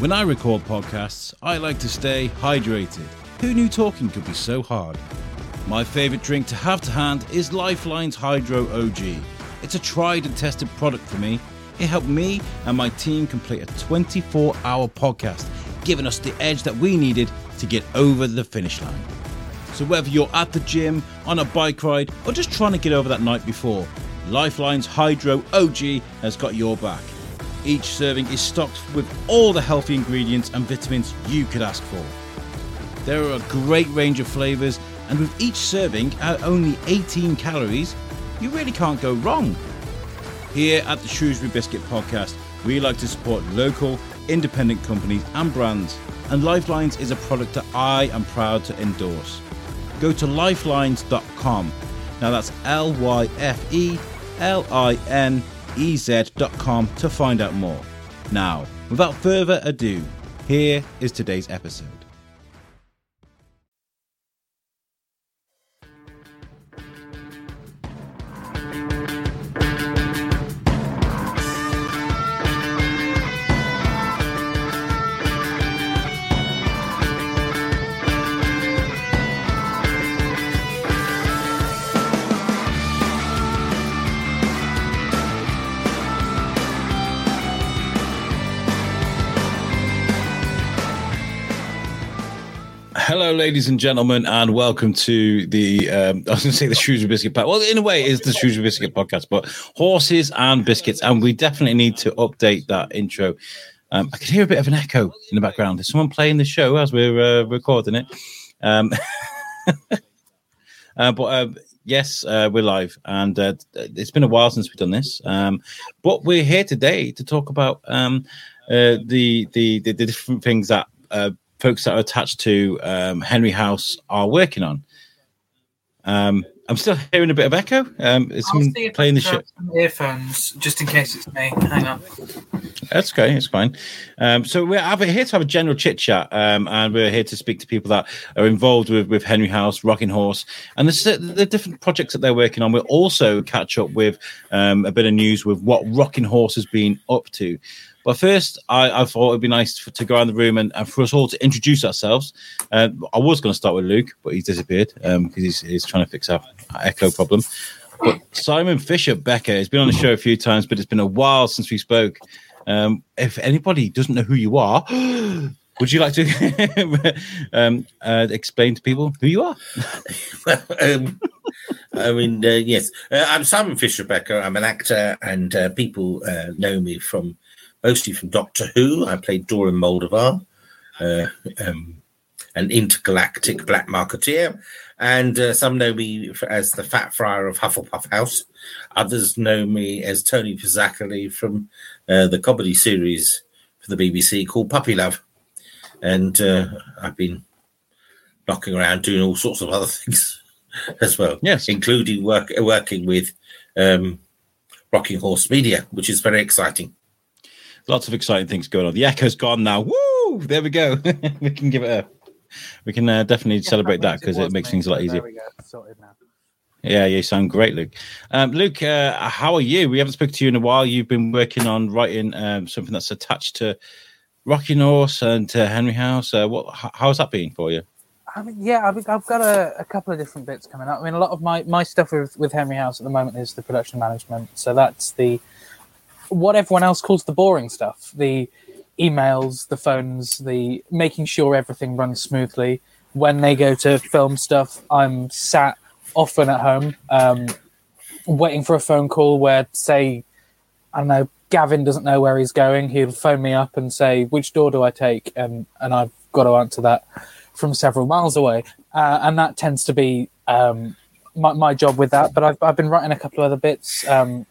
When I record podcasts, I like to stay hydrated. Who knew talking could be so hard? My favourite drink to have to hand is Lifeline's Hydro OG. It's a tried and tested product for me. It helped me and my team complete a 24 hour podcast, giving us the edge that we needed to get over the finish line. So, whether you're at the gym, on a bike ride, or just trying to get over that night before, Lifeline's Hydro OG has got your back. Each serving is stocked with all the healthy ingredients and vitamins you could ask for. There are a great range of flavours, and with each serving at only 18 calories, you really can't go wrong. Here at the Shrewsbury Biscuit Podcast, we like to support local, independent companies and brands, and Lifelines is a product that I am proud to endorse. Go to lifelines.com. Now that's L Y F E L I N ez.com to find out more. Now, without further ado, here is today's episode. Hello, ladies and gentlemen, and welcome to the. Um, I was going to say the Shoes Shrewsbury Biscuit Podcast. Well, in a way, it's the Shoes Shrewsbury Biscuit Podcast, but horses and biscuits, and we definitely need to update that intro. Um, I can hear a bit of an echo in the background. Is someone playing the show as we're uh, recording it? Um, uh, but uh, yes, we're live, and uh, it's been a while since we've done this. Um, but we're here today to talk about um, uh, the, the, the the different things that uh, folks that are attached to um, Henry House are working on. Um, I'm still hearing a bit of echo. Um, is someone playing the show? Earphones, just in case it's me. Hang on. That's okay. It's fine. Um, so we're here to have a general chit chat, um, and we're here to speak to people that are involved with, with Henry House, Rocking Horse, and the, the different projects that they're working on. We'll also catch up with um, a bit of news with what Rocking Horse has been up to. But first, I, I thought it'd be nice for, to go around the room and, and, for us all to introduce ourselves. Uh, I was going to start with Luke, but he's disappeared because um, he's, he's trying to fix our echo problem. But Simon Fisher Becker has been on the show a few times, but it's been a while since we spoke. Um, if anybody doesn't know who you are, would you like to um, uh, explain to people who you are? um, I mean, uh, yes, uh, I'm Simon Fisher Becker. I'm an actor, and uh, people uh, know me from mostly from Doctor Who. I played Dorium Maldovar, uh, um, an intergalactic black marketeer, and uh, some know me as the Fat Friar of Hufflepuff House. Others know me as Tony Pizzacoli from uh, the comedy series for the BBC called Puppy Love, and uh, I've been knocking around doing all sorts of other things as well. Yes, including work working with. Um, Rocking Horse Media, which is very exciting lots of exciting things going on. The echo's gone now. Woo! There we go. we can give it a. We can uh, definitely yeah, celebrate that because it, it, makes me, things a lot easier. Yeah, you sound great, Luke. Um, Luke, uh, how are you? We haven't spoken to you in a while. You've been working on writing um, something that's attached to Rocking Horse and to Henry House. Uh, what? How's that been for you? I mean, yeah, I've, I've got a, a, couple of different bits coming up. I mean, a lot of my, my stuff with, with Henry House at the moment is the production management. So that's the what everyone else calls the boring stuff the emails, the phones, the making sure everything runs smoothly. When they go to film stuff, I'm sat often at home, um, waiting for a phone call where, say, I don't know, Gavin doesn't know where he's going. He'll phone me up and say, "Which door do I take?" and and I've got to answer that from several miles away, uh, and that tends to be um, my, my job with that. But I've I've been writing a couple of other bits. Um,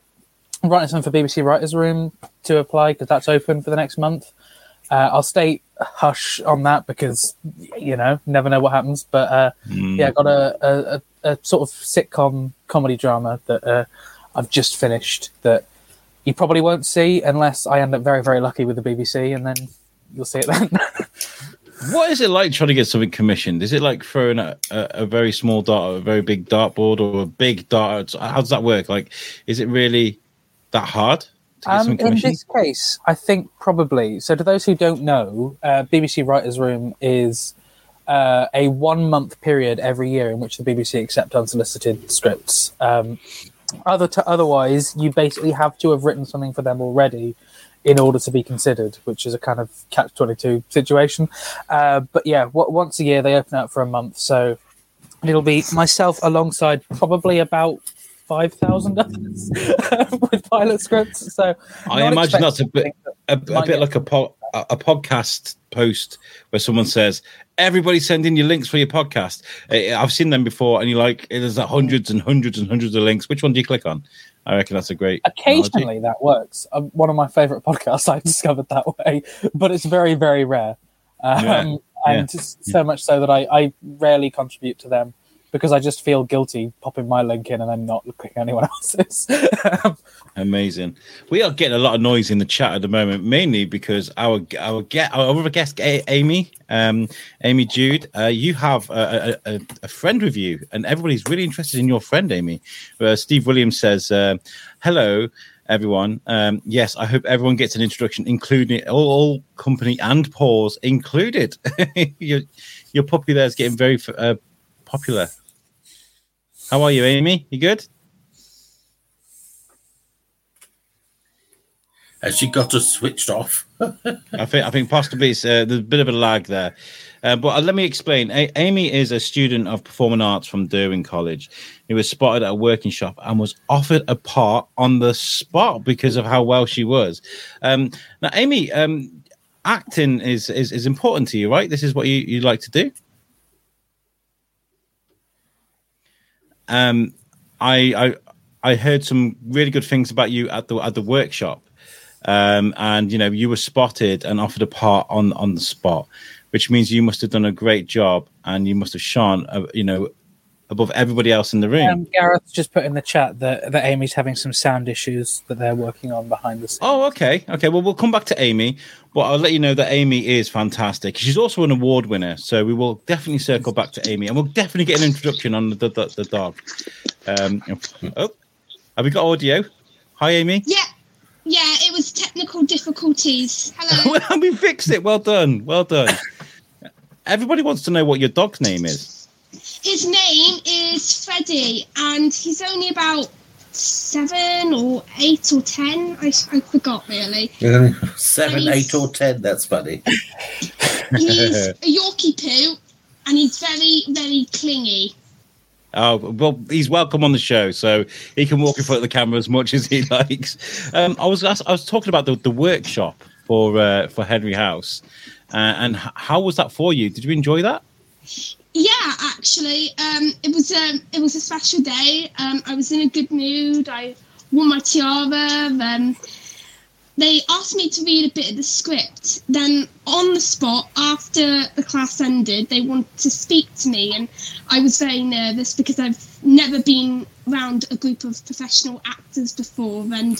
I'm writing something for BBC Writers Room to apply because that's open for the next month. Uh, I'll stay hush on that because you know never know what happens. But uh, mm. yeah, I got a, a, a, sort of sitcom comedy drama that uh, I've just finished that you probably won't see unless I end up very very lucky with the BBC, and then you'll see it then. what is it like trying to get something commissioned? Is it like throwing a, a, a very small dart at a very big dartboard or a big dart? How does that work? Like, is it really that hard? Um, in this case, I think probably. So, to those who don't know, uh, BBC Writers' Room is uh, a one month period every year in which the BBC accept unsolicited scripts. Um, other to, otherwise, you basically have to have written something for them already in order to be considered, which is a kind of catch twenty two situation. Uh, but yeah, w- once a year they open up for a month, so it'll be myself alongside probably about. 5,000 others with pilot scripts. So, I imagine that's a bit a, a bit like a, po- a a podcast post where someone says, "Everybody send in your links for your podcast." I've seen them before, and you're like, "There's hundreds and hundreds and hundreds of links. Which one do you click on?" I reckon that's a great. analogy. Occasionally that works. Um, one of my favorite podcasts I discovered that way, but it's very, very rare. Um, Yeah, And s- so much so that I, I rarely contribute to them because I just feel guilty popping my link in and then not clicking anyone else's. Amazing. We are getting a lot of noise in the chat at the moment, mainly because our our get our other guest Amy, um, Amy Jude, uh, you have a, a, a- friend with you, and everybody's really interested in your friend, Amy. Uh, Steve Williams says, uh, "Hello." Everyone, um, yes, I hope everyone gets an introduction, including all, all company and paws included. your, your puppy there is getting very uh, popular. How are you, Amy? You good? Has she got us switched off? I think I think possibly it's, uh, there's a bit of a lag there, uh, but uh, let me explain. A- Amy is a student of performing arts from Derwen College. He was spotted at a working shop and was offered a part on the spot because of how well she was. Um, now, Amy, um, acting is, is is important to you, right? This is what you, you like to do. Um, I I I heard some really good things about you at the at the workshop. Um, and you know you were spotted and offered a part on on the spot, which means you must have done a great job and you must have shone, uh, you know, above everybody else in the room. um, Gareth just put in the chat that, that Amy's having some sound issues that they're working on behind the scenes. oh, okay, okay. Well, we'll come back to Amy, but I'll let you know that Amy is fantastic. She's also an award winner, so we will definitely circle back to Amy, and we'll definitely get an introduction on the the, the dog. Um, oh, have we got audio? Hi, Amy. Yeah, yeah, it was technical difficulties. Hello. well, we fixed it. Well done. Well done. Everybody wants to know what your dog's name is. His name is Freddie, and he's only about seven or eight or ten. I, I forgot really. Seven, eight, or ten. That's funny. He's a Yorkie poo, and he's very, very clingy. Oh well, he's welcome on the show, so he can walk in front of the camera as much as he likes. Um, I was I was talking about the, the workshop for uh, for Henry House, uh, and how was that for you? Did you enjoy that? Yeah, actually, um, it was um, it was a special day. Um, I was in a good mood. I wore my tiara. Then they asked me to read a bit of the script. Then, on the spot, after the class ended, they wanted to speak to me, and I was very nervous because I've never been around a group of professional actors before. And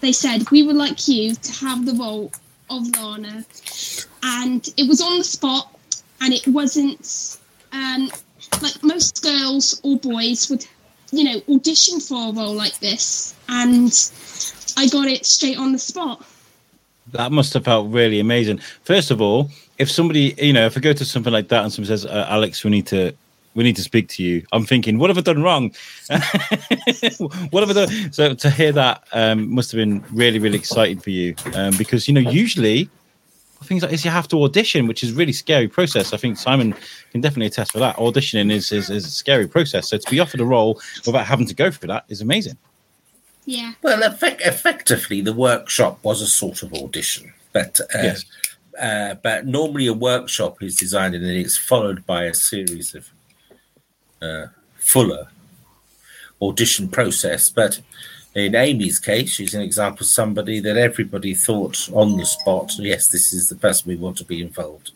they said we would like you to have the role of Lana, and it was on the spot, and it wasn't um, like most girls or boys would, you know, audition for a role like this, and I got it straight on the spot. That must have felt really amazing. First of all, if somebody, you know, if I go to something like that and someone says, uh, "Alex, we need to." We need to speak to you. I'm thinking, what have I done wrong? what have I done? So to hear that um, must have been really, really exciting for you, um, because you know usually things like this you have to audition, which is a really scary process. I think Simon can definitely attest for that. Auditioning is, is, is a scary process. So to be offered a role without having to go through that is amazing. Yeah. Well, effect- effectively, the workshop was a sort of audition, but uh, Yes. uh, but normally a workshop is designed and then it's followed by a series of uh, fuller audition process. But in Amy's case, she's an example of somebody that everybody thought on the spot, yes, this is the person we want to be involved.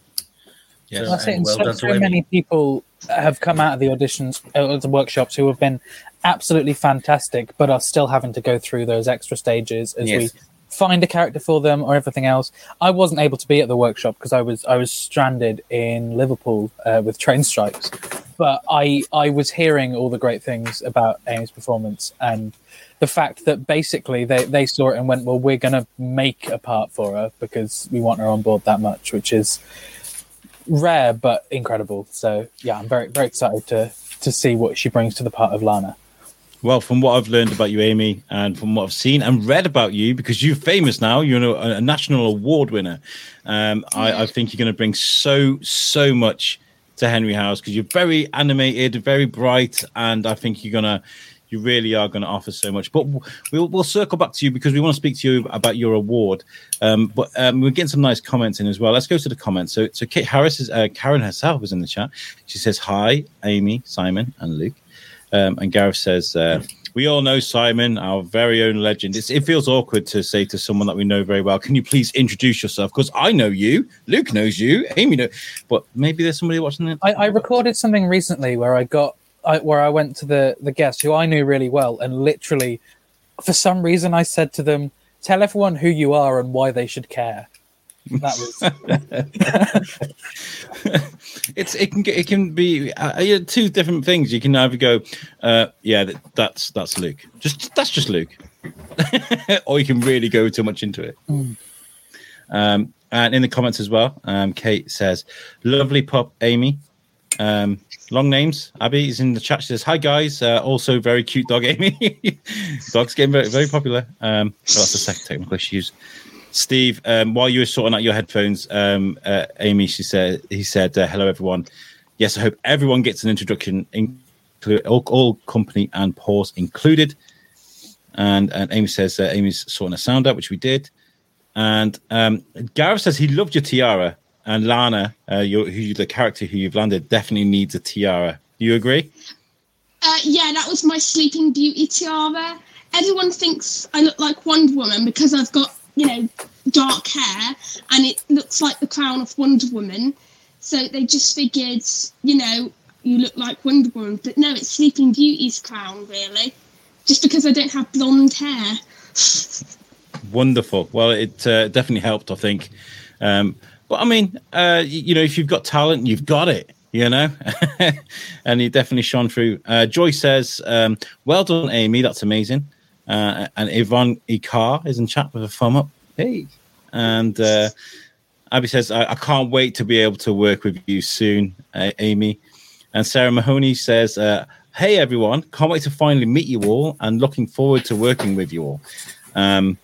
Yes. That's it. And well so, so many people have come out of the auditions, uh, the workshops, who have been absolutely fantastic, but are still having to go through those extra stages as Yes. we find a character for them or everything else. I wasn't able to be at the workshop because I was I was stranded in Liverpool uh, with train strikes. But I I was hearing all the great things about Amy's performance and the fact that basically they, they saw it and went, well, we're going to make a part for her because we want her on board that much, which is rare but incredible. So yeah, I'm very very excited to to see what she brings to the part of Lana. Well, from what I've learned about you, Amy, and from what I've seen and read about you, because you're famous now, you're a, a national award winner. Um, I, I, think you're going to bring so so much to Henry House because you're very animated, very bright, and I think you're gonna you really are going to offer so much. But we'll we'll circle back to you because we want to speak to you about your award. Um, but um, we're getting some nice comments in as well. Let's go to the comments. So so Kate Harris is uh, Karen herself is in the chat. She says hi, Amy, Simon, and Luke. Um, and Gareth says, uh, "We all know Simon, our very own legend. It's, it feels awkward to say to someone that we know very well, "Can you please introduce yourself?" Because I know you, Luke knows you, Amy knows, but maybe there's somebody watching. I, I recorded something recently where I got I, where I went to the the guest who I knew really well, and literally, for some reason, I said to them, "Tell everyone who you are and why they should care." That was. it's it can it can be uh, two different things. You can either go, uh, yeah, that, that's that's Luke. Just that's just Luke, or you can really go too much into it. Mm. Um, and in the comments as well, um, Kate says, "Lovely pop, Amy." Um, long names. Abby is in the chat. She says, "Hi guys." Uh, also, very cute dog, Amy. Dog's getting very, very popular. Um, well, that's the second technical issues. Steve, um, while you were sorting out your headphones, um, uh, Amy, she said, he said, uh, "Hello, everyone. Yes, I hope everyone gets an introduction, all, all, company and pause included." And and Amy says, uh, "Amy's sorting a sound out, which we did." And um, Gareth says he loved your tiara, and Lana, uh, your, who the character who you've landed, definitely needs a tiara. Do you agree? Uh, yeah, that was my Sleeping Beauty tiara. Everyone thinks I look like Wonder Woman because I've got you know, dark hair and it looks like the crown of Wonder Woman. So they just figured, you know, you look like Wonder Woman. But no, it's Sleeping Beauty's crown, really. Just because I don't have blonde hair. Wonderful. Well, it uh, definitely helped, I think. Um, but I mean, uh, you, know, if you've got talent, you've got it you know, and he definitely shone through. Uh, Joy says, um, "Well done, Amy. That's amazing." Uh, and Yvonne Ikar is in chat with a thumb up. Hey. And uh, Abby says, I, I, can't wait to be able to work with you soon, uh, Amy. And Sarah Mahoney says, uh, Hey, everyone. Can't wait to finally meet you all and looking forward to working with you all. Um,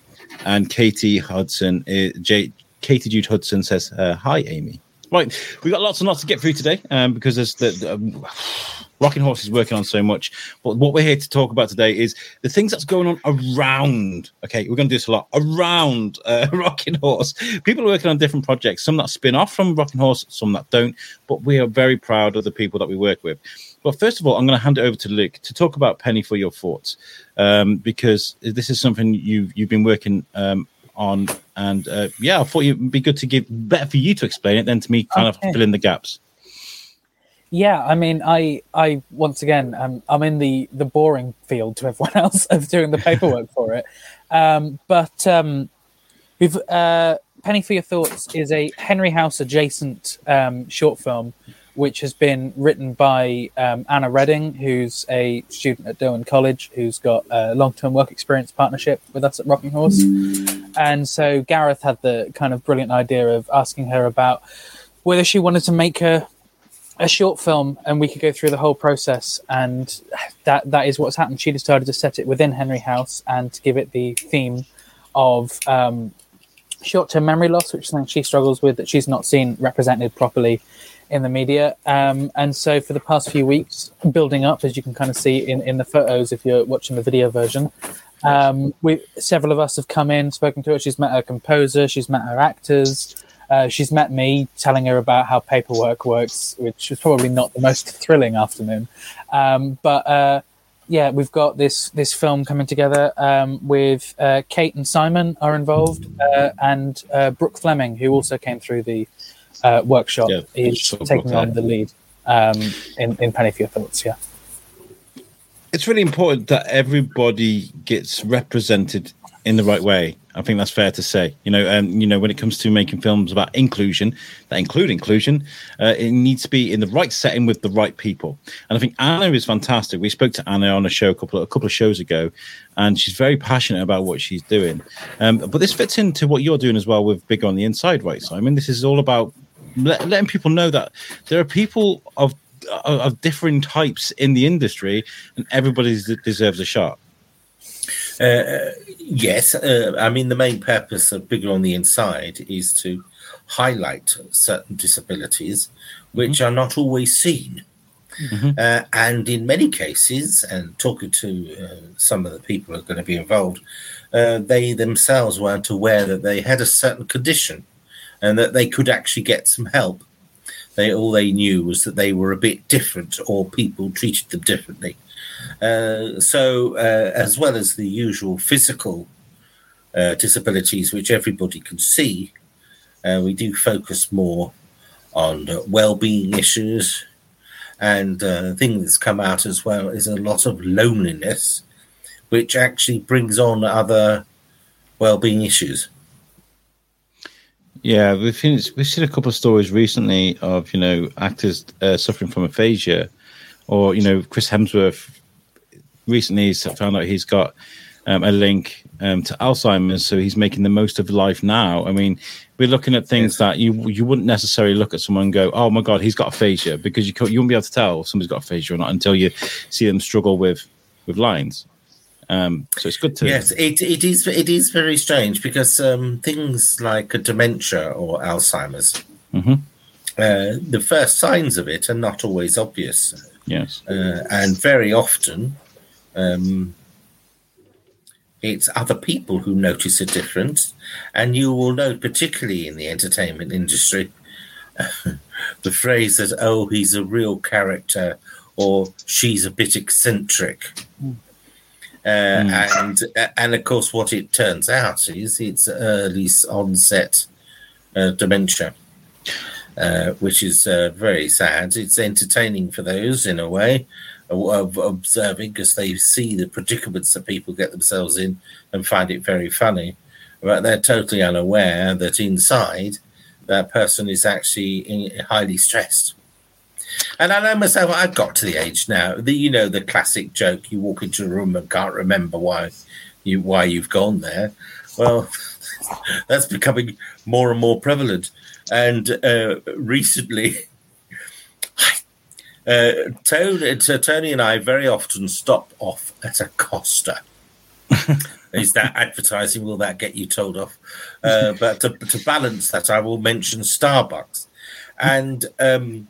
and Katie Hudson, uh, J- Katie Jude Hudson says, uh, Hi, Amy. Right, We've got lots and lots to get through today um, because there's the, the um, Rocking Horse is working on so much. But what we're here to talk about today is the things that's going on around. Okay, we're going to do this a lot around uh, Rocking Horse. People are working on different projects, some that spin off from Rocking Horse, some that don't. But we are very proud of the people that we work with. But first of all, I'm going to hand it over to Luke to talk about Penny for your thoughts, um, because this is something you've you've been working um, on, and uh, yeah, I thought it'd be good to give better for you to explain it than to me kind okay. of fill in the gaps. Yeah, I mean, I, I once again, um, I'm in the the boring field to everyone else of doing the paperwork for it. Um, but um, we've uh, Penny for Your Thoughts is a Henry House adjacent um, short film, which has been written by um, Anna Redding, who's a student at Derwen College, who's got a long term work experience partnership with us at Rocking Horse. And so Gareth had the kind of brilliant idea of asking her about whether she wanted to make a a short film and we could go through the whole process and that that is what's happened. She decided to set it within henry house and to give it the theme of um, short-term memory loss which is something she struggles with that she's not seen represented properly in the media. Um, and so for the past few weeks building up as you can kind of see in, in the photos if you're watching the video version um, we several of us have come in spoken to her. She's met her composer she's met her actors uh, she's met me telling her about how paperwork works, which was probably not the most thrilling afternoon. Um, but uh, yeah, we've got this this film coming together um, with uh, Kate and Simon are involved, uh, and uh, Brooke Fleming, who also came through the uh, workshop, yeah, is taking Brooke, on the lead um, in in Penny for Your Thoughts. Yeah, it's really important that everybody gets represented in the right way. I think that's fair to say. You know, um, you know, when it comes to making films about inclusion, that include inclusion, uh, it needs to be in the right setting with the right people. And I think Anna is fantastic. We spoke to Anna on a show a couple of, a couple of shows ago, and she's very passionate about what she's doing. Um, but this fits into what you're doing as well with Big on the Inside, right? So I mean, this is all about let, letting people know that there are people of of different types in the industry, and everybody deserves a shot. Uh, yes, uh, I mean the main purpose of Bigger on the Inside is to highlight certain disabilities which mm-hmm. are not always seen. Mm-hmm. Uh, and in many cases, and talking to uh, some of the people who are going to be involved, uh, they themselves weren't aware that they had a certain condition and that they could actually get some help. They all they knew was that they were a bit different, or people treated them differently. Uh, so, uh, as well as the usual physical uh, disabilities, which everybody can see, we do focus more on well-being issues, and uh, thing that's come out as well is a lot of loneliness, which actually brings on other well-being issues. Yeah, we've seen we've seen a couple of stories recently of you know actors uh, suffering from aphasia, or you know Chris Hemsworth recently he's found out he's got um, a link um, to Alzheimer's, so he's making the most of life now. I mean, we're looking at things yes. that you you wouldn't necessarily look at someone and go, "Oh my God, he's got aphasia," because you you won't be able to tell if somebody's got aphasia or not until you see them struggle with with lines. Um, so it's good to yes, it, it is it is very strange because um, things like a dementia or Alzheimer's, mm-hmm. uh, the first signs of it are not always obvious. Yes, uh, and very often um, it's other people who notice a difference, and you will know, particularly in the entertainment industry, the phrase that "oh, he's a real character" or "she's a bit eccentric." Mm. Uh, mm. And and of course, what it turns out is it's early onset uh, dementia, uh, which is uh, very sad. It's entertaining for those in a way, of observing because they see the predicaments that people get themselves in and find it very funny, but they're totally unaware that inside that person is actually highly stressed. And I know myself, I've got to the age now, the you know the classic joke: you walk into a room and can't remember why you why you've gone there. Well, that's becoming more and more prevalent. And uh, recently, uh, Tony, so Tony and I very often stop off at a Costa. Is that advertising? Will that get you told off? Uh, but to, to, balance that, I will mention Starbucks and. Um,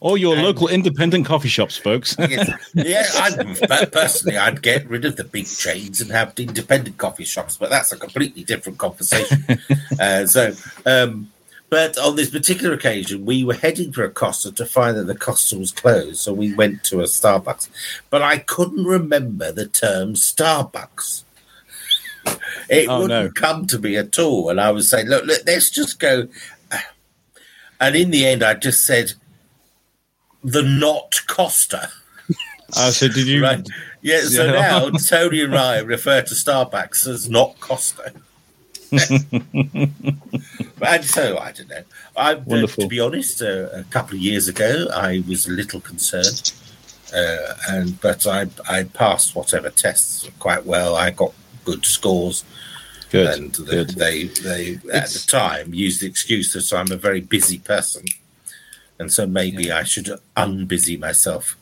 or your and, local independent coffee shops, folks. yes, yeah, I'd, personally, I'd get rid of the big chains and have independent coffee shops, but that's a completely different conversation. uh, so, um, but on this particular occasion, we were heading for a Costa to find that the Costa was closed, so we went to a Starbucks. But I couldn't remember the term Starbucks. It oh, wouldn't no. come to me at all, and I was saying, "Look, look, let's just go." And in the end, I just said, "The not Costa." Oh, so did you? Right. Yeah. So yeah. now Tony and I refer to Starbucks as not Costa. and so I don't know. I, uh, to be honest, uh, a couple of years ago, I was a little concerned, uh, and but I I passed whatever tests quite well. I got good scores. Good. And the, good. they they at it's... the time used the excuse that I'm a very busy person, and so maybe yeah. I should unbusy myself.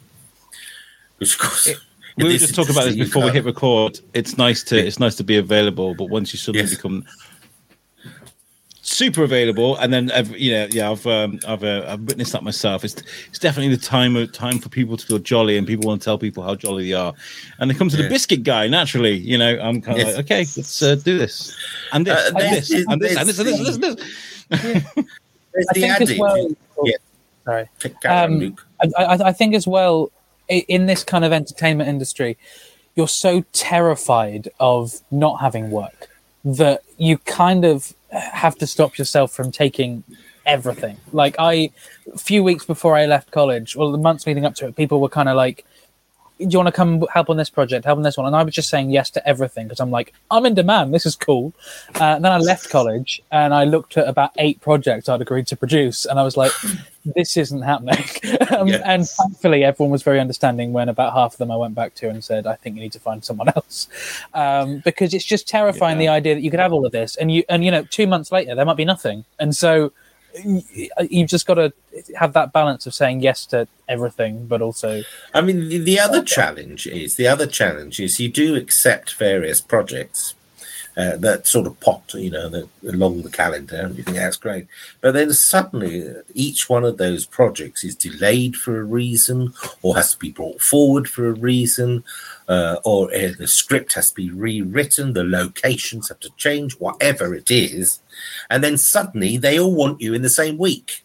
Which of course. It, we were just talking about this before we hit record. It's nice to it's nice to be available, but once you suddenly yes. become super available, and then you know, yeah, I've um, I've uh, I've witnessed that myself. It's it's definitely the time of time for people to feel jolly, and people want to tell people how jolly they are. And they come to yeah. the biscuit guy naturally. You know, I'm kind of yes. like, okay, let's uh, do this and this, uh, and, this, and, this and this and this and this and this. I think as well. Yeah. Sorry. Um, I, I, I think as well in this kind of entertainment industry, you're so terrified of not having work that you kind of have to stop yourself from taking everything. Like I, a few weeks before I left college, well, the months leading up to it, people were kind of like, do you want to come help on this project, help on this one? And I was just saying yes to everything because I'm like, I'm in demand. This is cool. Uh, and then I left college and I looked at about eight projects I'd agreed to produce, and I was like, this isn't happening. um, Yeah. And thankfully, everyone was very understanding when about half of them I went back to and said, I think you need to find someone else. Um, because it's just terrifying the idea that you could have all of this and you, and you know, two months later, there might be nothing. And so you've just got to have that balance of saying yes to everything, but also I mean, the, the other challenge is the other challenge is you do accept various projects uh, that sort of pop, you know, that, along the calendar. And you think that's great, but then suddenly uh, each one of those projects is delayed for a reason, or has to be brought forward for a reason, uh, or uh, the script has to be rewritten, the locations have to change, whatever it is, and then suddenly they all want you in the same week.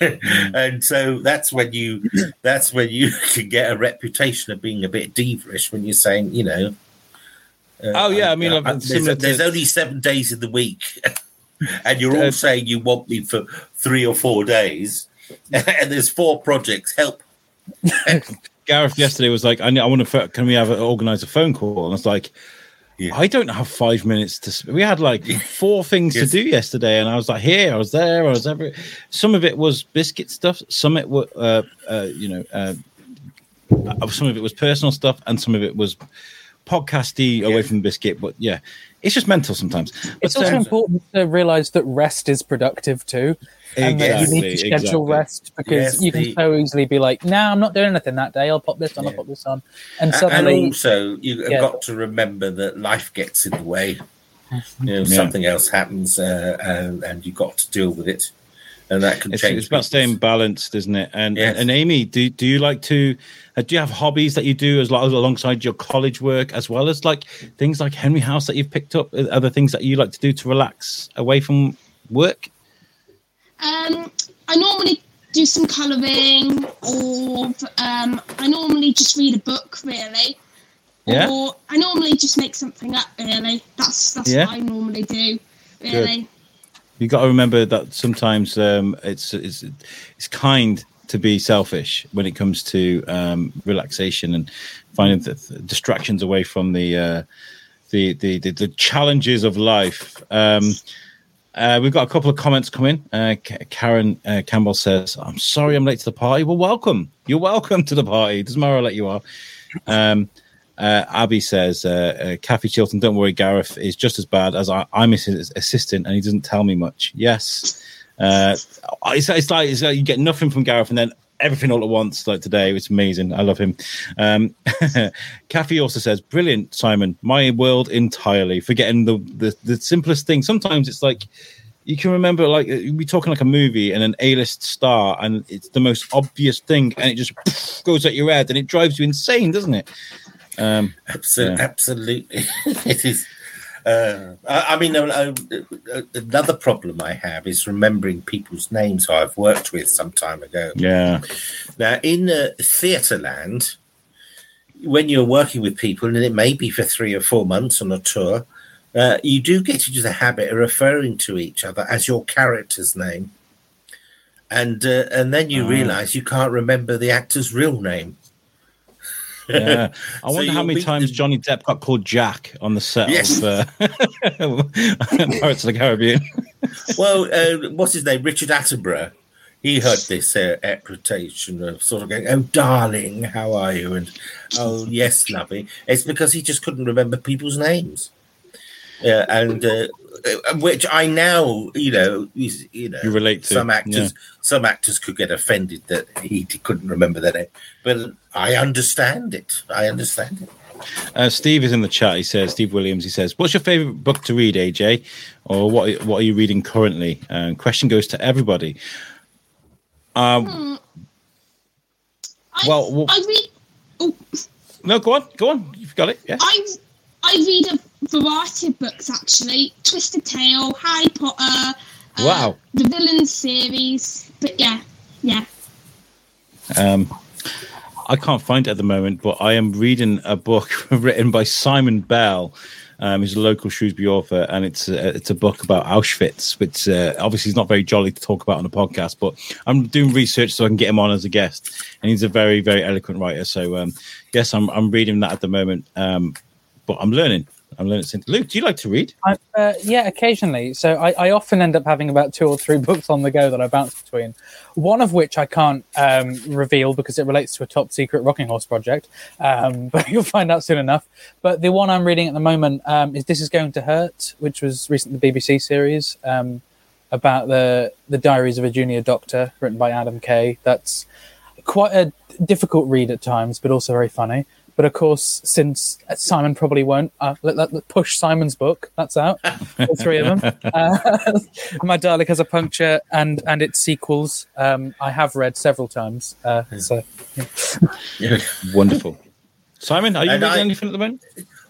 and so that's when you that's when you can get a reputation of being a bit divish when you're saying you know uh, Oh, yeah, I mean, like, there's, similar to- there's only seven days in the week and you're all Uh, saying you want me for three or four days and there's four projects help Gareth yesterday was like, I, I want to, can we have a, organize a phone call? And I was like, Yeah. I don't have five minutes to. Sp-. We had like four things Yes. to do yesterday, and I was like, here, I was there, I was every. Some of it was biscuit stuff. Some it were, uh, uh, you know, uh, uh, some of it was personal stuff, and some of it was podcasty away Yeah. from biscuit. But yeah, it's just mental sometimes. But It's also um, important to realize that rest is productive too. And that you need to schedule exactly. rest because Yes, you can the- so easily be like, "No, I'm not doing anything that day. I'll pop this on. I'll pop this on," and A- and also you have Yeah. got to remember that life gets in the way you know Yeah. something else happens uh, and, and you've got to deal with it and that can It's, change it's about staying balanced, isn't it? And Yes. and Amy, do do you like to? Uh, do you have hobbies that you do as lo- alongside your college work, as well as like things like Henry House that you've picked up? Uh, Other things that you like to do to relax away from work? Um, I normally do some colouring, or um, I normally just read a book, really. Yeah. Or I normally just make something up, really. That's that's Yeah. what I normally do, really. You got to remember that sometimes um, it's it's it's kind to be selfish when it comes to um, relaxation and finding distractions away from the, uh, the, the the the challenges of life. Um, uh, we've got a couple of comments coming. Uh, Karen uh, Campbell says, "I'm sorry I'm late to the party." Well, welcome. You're welcome to the party. Doesn't matter how late you are. Um, uh, Abby says, uh, uh, Kathy Chilton, don't worry, Gareth is just as bad as I, I'm his assistant and he doesn't tell me much. Yes. Uh, it's, it's, like, it's like you get nothing from Gareth and then everything all at once, like today. It's amazing. I love him. Um, Kathy also says, brilliant, Simon. My world entirely, forgetting the, the, the simplest thing. Sometimes it's like, you can remember like we're talking like a movie and an A-list star, and it's the most obvious thing, and it just goes at your head, and it drives you insane, doesn't it? Um, Absolutely, Yeah. absolutely. it is. Uh, I, I mean, uh, uh, uh, another problem I have is remembering people's names who I've worked with some time ago. yeah, Now, in uh, theatre land, when you're working with people, and it may be for three or four months on a tour, uh, you do get into the habit of referring to each other as your character's name, and uh, and then you Ah. realise you can't remember the actor's real name. Yeah. I So wonder how many times the- Johnny Depp got called Jack on the set Yes. of uh, Pirates of the Caribbean. well, uh, what's his name? Richard Attenborough. He had this uh, of sort of going, "Oh, darling, how are you?" and "Oh, yes, lovey." It's because he just couldn't remember people's names, yeah, and uh, uh, which I now, you know, is- you know, You relate to, some actors. yeah. Some actors could get offended that he couldn't remember their name, but I understand it. I understand it. Uh, Steve is in the chat. He says, Steve Williams. He says, "What's your favorite book to read, AJ, or what? What are you reading currently?" Um, question goes to everybody. Um, I, Well, well- I read. Oh, no, go on, go on. You've got it. Yeah. I I read a variety of books actually. Twisted Tale, Harry Potter. Uh, Wow. The Villains series. But yeah, yeah. Um, I can't find it at the moment, but I am reading a book written by Simon Bell. Um, he's a local Shrewsbury author, and it's a, it's a book about Auschwitz, which uh, obviously is not very jolly to talk about on a podcast. But I'm doing research so I can get him on as a guest, and he's a very very eloquent writer. So um, yes, I'm I'm reading that at the moment, um, but I'm learning. I'm learning. Luke, do you like to read? I, uh, yeah, occasionally. So I, I often end up having about two or three books on the go that I bounce between. One of which I can't um, reveal because it relates to a top secret rocking horse project, um, but you'll find out soon enough. But the one I'm reading at the moment um, is "This Is Going to Hurt," which was recently the BBC series um, about the the Diaries of a Junior Doctor, written by Adam Kay. That's quite a difficult read at times, but also very funny. But of course, since Simon probably won't, uh, let, let, let push Simon's book. That's out, all three of them. Uh, My Dalek has a puncture and and its sequels. Um, I have read several times. Uh, so Yeah. Wonderful. Simon, are you And reading I- anything at the moment?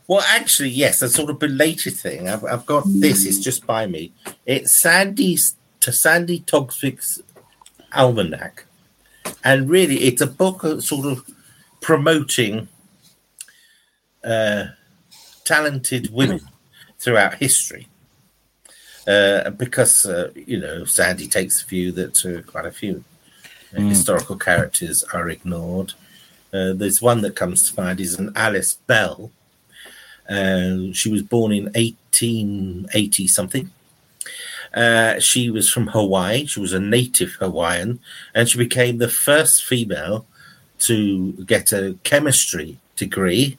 Well, actually, yes, a sort of belated thing. I've, I've got this. It's just by me. It's Sandi's to Sandi Toksvig's almanac, and really, it's a book of sort of promoting uh, talented women throughout history. Uh, because uh, you know, Sandi takes the view that uh, quite a few uh, historical characters are ignored. Uh, there's one that comes to mind is an Alice Ball, uh, she was born in 1880 something. Uh, she was from Hawaii. She was a native Hawaiian, and she became the first female to get a chemistry degree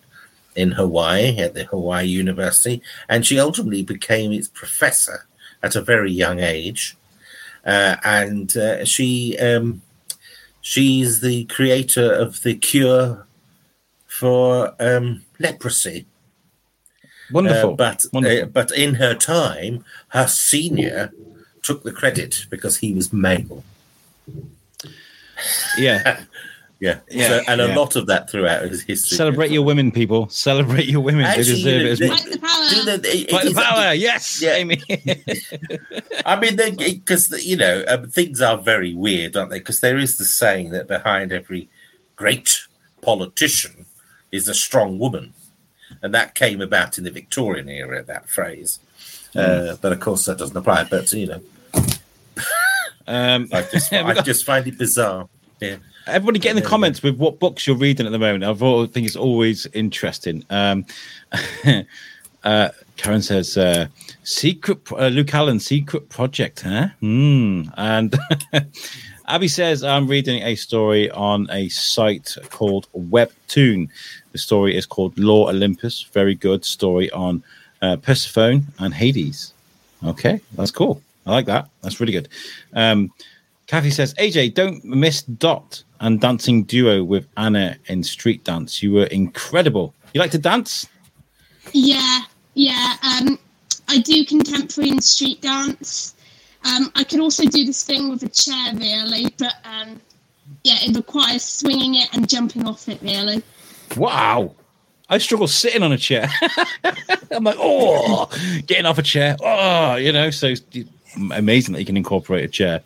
in Hawaii at the Hawaii University, and she ultimately became its professor at a very young age. Uh, and uh, she um, she's the creator of the cure for um, leprosy. Wonderful. Uh, but Wonderful. uh, but in her time, her senior took the credit because he was male. yeah. Yeah, Yeah, So- and yeah. a lot of that throughout his history. Celebrate your women, people. Celebrate your women. Actually, they deserve you it as know, much. Fight the power. Do it- Fight the is- power. Yes, Yeah. Amy. I mean, because you know um, things are very weird, aren't they? Because there is the saying that behind every great politician is a strong woman, and that came about in the Victorian era. That phrase, uh, but of course that doesn't apply. But you know, um, I just I just find it bizarre. Yeah. Everybody get in the comments with what books you're reading at the moment. I thought- think it's always interesting. Um, uh, Karen says, uh, "Secret uh, Luke Allen, secret project, huh?" Hmm. And Abby says, "I'm reading a story on a site called Webtoon. The story is called Lore Olympus. Very good story on uh, Persephone and Hades. Okay, that's cool. I like that. That's really good." Um, Kathy says, AJ, don't miss Dot and dancing duo with Anna in Street Dance. You were incredible. You like to dance? Yeah, yeah. Um, I do contemporary and street dance. Um, I can also do this thing with a chair, really, but um, yeah, it requires swinging it and jumping off it, really. Wow. I struggle sitting on a chair. I'm like, oh, getting off a chair. Oh, you know, so amazing that you can incorporate a chair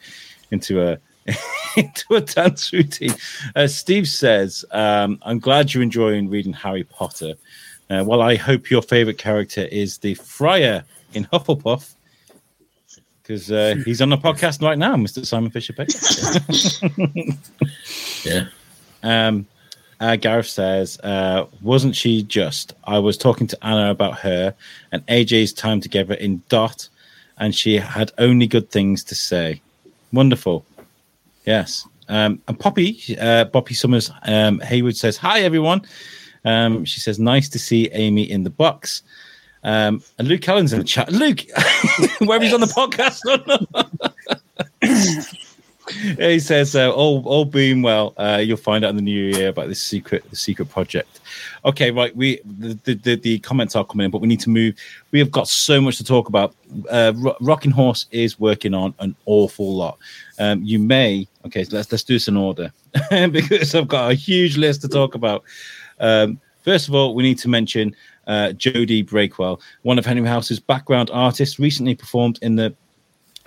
into a into a dance routine. Uh, Steve says, um, I'm glad you're enjoying reading Harry Potter. Uh, well, I hope your favorite character is the Friar in Hufflepuff. Because uh, he's on the podcast right now, Mr. Simon Fisher Yeah. Um, uh, Gareth says, uh, wasn't she just? I was talking to Anna about her and AJ's time together in Dot, and she had only good things to say. Wonderful. Yes. Um, and Poppy, uh, Poppy Summers um, Haywood says, Hi, everyone. Um, she says, Nice to see Amy in the box. Um, and Luke Allen's in the chat. Luke, whether he's on the podcast or not. he says, uh, "All all being well, uh, you'll find out in the new year about this secret the secret project." Okay, right. We the, the the comments are coming in, but we need to move. We have got so much to talk about. Uh, Ro- Rocking Horse is working on an awful lot. Um, you may okay. So let's let's do this in order because I've got a huge list to talk about. Um, first of all, we need to mention uh, Jodie Breakwell, one of Henry House's background artists, recently performed in the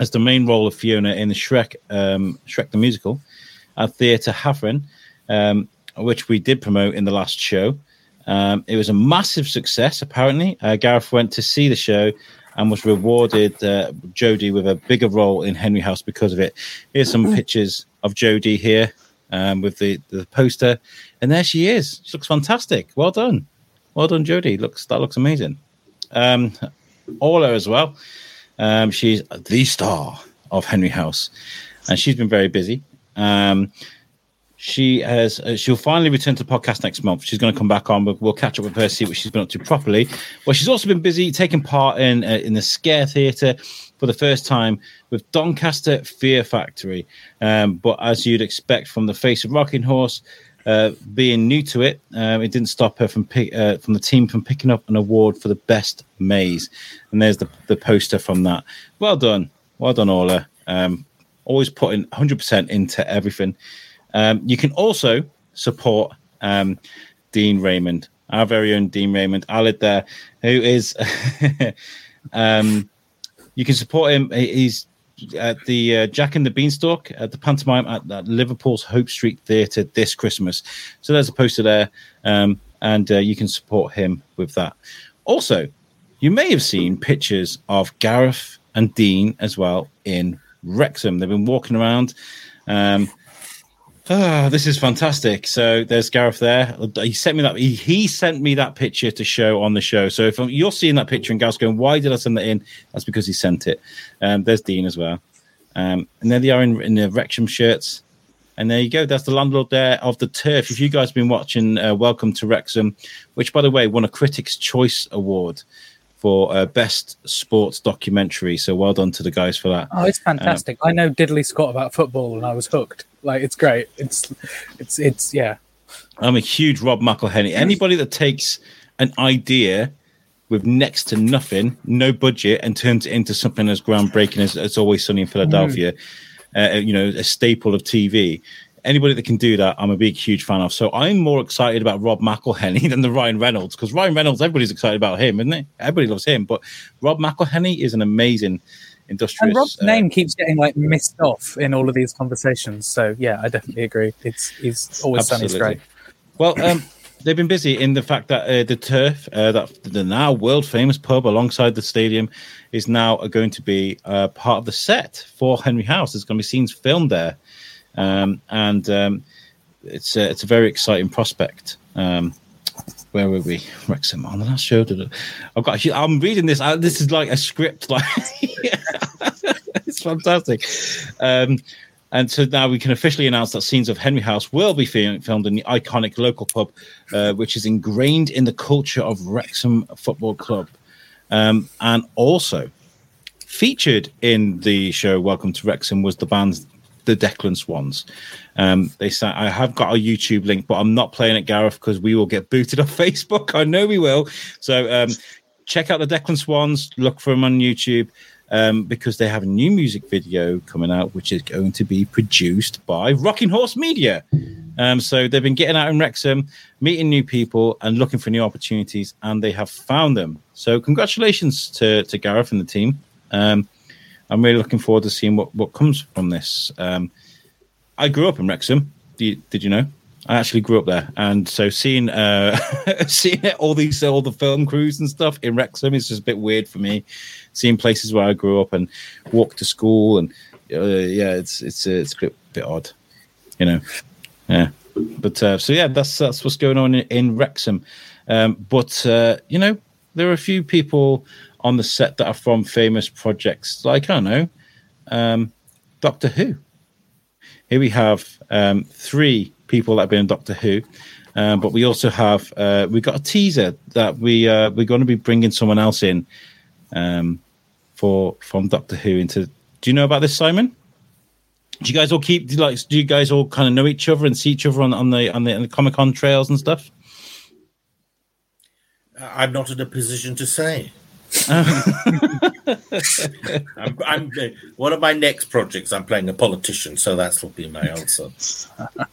as the main role of Fiona in the Shrek um, Shrek the musical at Theatr Hafren, um, which we did promote in the last show. Um, it was a massive success, apparently. Uh, Gareth went to see the show and was rewarded uh, Jodie with a bigger role in Henry House because of it. Here's some pictures of Jodie here um, with the, the poster, and there she is. She looks fantastic. Well done, well done, Jodie. Looks that looks amazing. Um, Orla as well. Um, she's the star of Henry House, and she's been very busy. Um, she has. Uh, she'll finally return to the podcast next month. She's going to come back on. We'll, we'll catch up with her, see what she's been up to properly. Well, she's also been busy taking part in uh, in the Scare Theatre for the first time with Doncaster Fear Factory. Um, but as you'd expect from the face of Rocking Horse, uh, being new to it, um, it didn't stop her from pick, uh, from the team from picking up an award for the best maze. And there's the the poster from that. Well done, well done, Orla. Um, always putting 100% into everything. Um, you can also support um, Dean Raymond, our very own Dean Raymond, Alid there, who is. um, you can support him. He's at the uh, Jack and the Beanstalk at the pantomime at, at Liverpool's Hope Street Theatre this Christmas. So there's a poster there, um, and uh, you can support him with that. Also, you may have seen pictures of Gareth and Dean as well in Wrexham. They've been walking around. Um, Ah, this is fantastic. So there's Gareth there. He sent me that. He, he sent me that picture to show on the show. So if you're seeing that picture and Gareth's going, "Why did I send that in?" That's because he sent it. Um, there's Dean as well, um, and there they are in, in the Wrexham shirts. And there you go. That's the landlord there of the turf. If you guys have been watching uh, Welcome to Wrexham, which by the way won a Critics' Choice Award for uh, best sports documentary. So well done to the guys for that. Oh, it's fantastic. Um, I know diddly squat about football, and I was hooked. Like it's great. It's it's it's yeah. I'm a huge Rob McElhenney. Anybody that takes an idea with next to nothing, no budget, and turns it into something as groundbreaking as, "It's Always Sunny in Philadelphia, mm. uh, you know, a staple of TV. Anybody that can do that, I'm a big, huge fan of. So I'm more excited about Rob McElhenney than the Ryan Reynolds because Ryan Reynolds, everybody's excited about him, isn't it? Everybody loves him. But Rob McElhenney is an amazing industrious. And Rob's uh, name keeps getting like missed off in all of these conversations. So yeah, I definitely agree. It's he's always done his great. Well, um, they've been busy in the fact that uh, the turf, uh, that the now world famous pub alongside the stadium, is now going to be uh, part of the set for Henry House. There's going to be scenes filmed there, um, and um, it's a, it's a very exciting prospect. Um, where were we? Wrexham on the last show. I've got. I'm reading this. Uh, this is like a script. Like it's fantastic. Um, and so now we can officially announce that scenes of Henry House will be filmed in the iconic local pub, uh, which is ingrained in the culture of Wrexham Football Club. Um, and also featured in the show Welcome to Wrexham was the band's the Declan Swans. Um, they say I have got a YouTube link, but I'm not playing it, Gareth, because we will get booted off Facebook. I know we will. So um, check out the Declan Swans. Look for them on YouTube. Um, because they have a new music video coming out, which is going to be produced by Rocking Horse Media. Um, so they've been getting out in Wrexham, meeting new people, and looking for new opportunities, and they have found them. So congratulations to to Gareth and the team. Um, I'm really looking forward to seeing what, what comes from this. Um, I grew up in Wrexham. Did you, did you know? I actually grew up there, and so seeing uh, seeing all these all the film crews and stuff in Wrexham is just a bit weird for me. Seeing places where I grew up and walked to school, and uh, yeah, it's it's uh, it's a bit, bit odd, you know. Yeah, but uh, so yeah, that's that's what's going on in, in Wrexham. Um, but uh, you know, there are a few people on the set that are from famous projects like I don't know, um, Doctor Who. Here we have um, three people that have been in Doctor Who, um, but we also have uh, we got a teaser that we uh, we're going to be bringing someone else in um, for from Doctor Who into. Do you know about this, Simon? Do you guys all keep like? Do you guys all kind of know each other and see each other on, on the on the, the Comic Con trails and stuff? I'm not in a position to say. I'm, I'm, one of my next projects. I'm playing a politician, so that's will be my answer.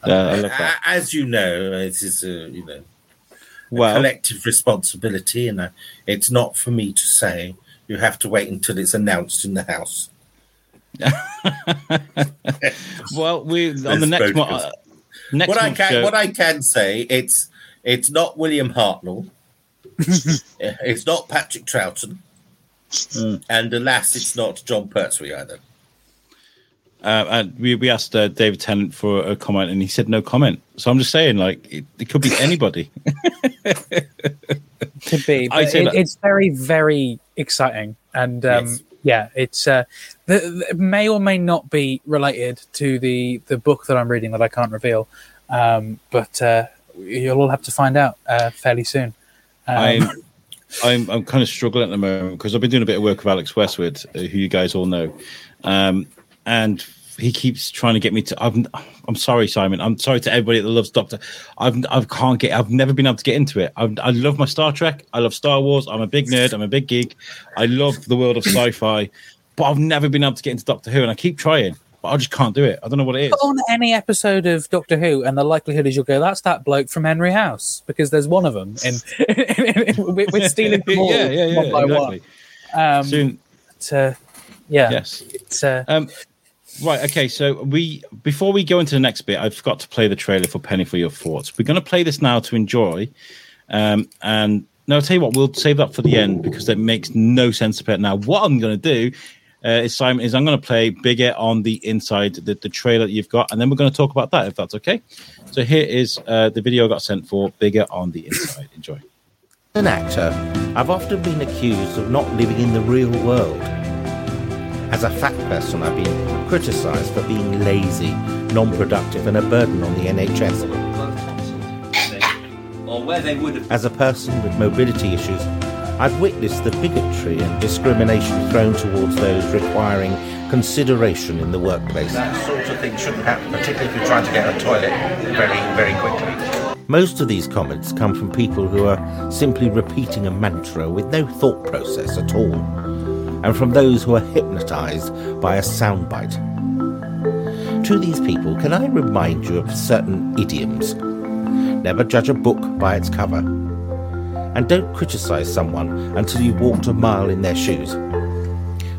Uh, As you know, it is a you know well, collective responsibility, and uh, it's not for me to say. You have to wait until it's announced in the house. well, we on the next one. Uh, next what I can show. what I can say it's It's not William Hartnell. it's not Patrick Troughton. Mm. And alas, it's not Jon Pertwee either. Uh, and we, we asked uh, David Tennant for a comment, and he said no comment. So I'm just saying, like, it, it could be anybody. Could be. I'd But say it, that- it's very, very exciting. And um, Yes. yeah, it's uh, the, the, may or may not be related to the, the book that I'm reading that I can't reveal. Um, but uh, you'll all have to find out uh, fairly soon. Um, I'm, I'm, I'm kind of struggling at the moment because I've been doing a bit of work with Alex Westwood, uh, who you guys all know, um, and he keeps trying to get me to. I'm, I'm sorry, Simon. I'm sorry to everybody that loves Doctor. I've, I can't get. I've never been able to get into it. I've, I love my Star Trek. I love Star Wars. I'm a big nerd. I'm a big geek. I love the world of sci-fi, but I've never been able to get into Doctor Who, and I keep trying, I just can't do it. I don't know what it is. put on any episode of Doctor Who, and the likelihood is you'll go, "That's that bloke from Henry House," because there's one of them, in, we're stealing them all yeah, yeah, yeah, one by exactly. one. Um, Soon, but, uh, yeah, yes. it's, uh, Um, right. Okay. So we before we go into the next bit, I forgot to play the trailer for Penny for Your Thoughts. We're going to play this now to enjoy. Um, and no, I'll tell you what, we'll save that for the end because it makes no sense to play it now. What I'm going to do uh, is Simon is I'm going to play bigger on the inside the, the trailer that you've got, and then we're going to talk about that if that's okay. So here is uh, the video I got sent for bigger on the inside. Enjoy. As an actor, I've often been accused of not living in the real world. As a fat person, I've been criticised for being lazy, non productive, and a burden on the NHS. or where they would have As a person with mobility issues, I've witnessed the bigotry and discrimination thrown towards those requiring consideration in the workplace. That sort of thing shouldn't happen, particularly if you're trying to get a toilet very, very quickly. Most of these comments come from people who are simply repeating a mantra with no thought process at all, and from those who are hypnotized by a soundbite. To these people, can I remind you of certain idioms? Never judge a book by its cover, and don't criticize someone until you've walked a mile in their shoes.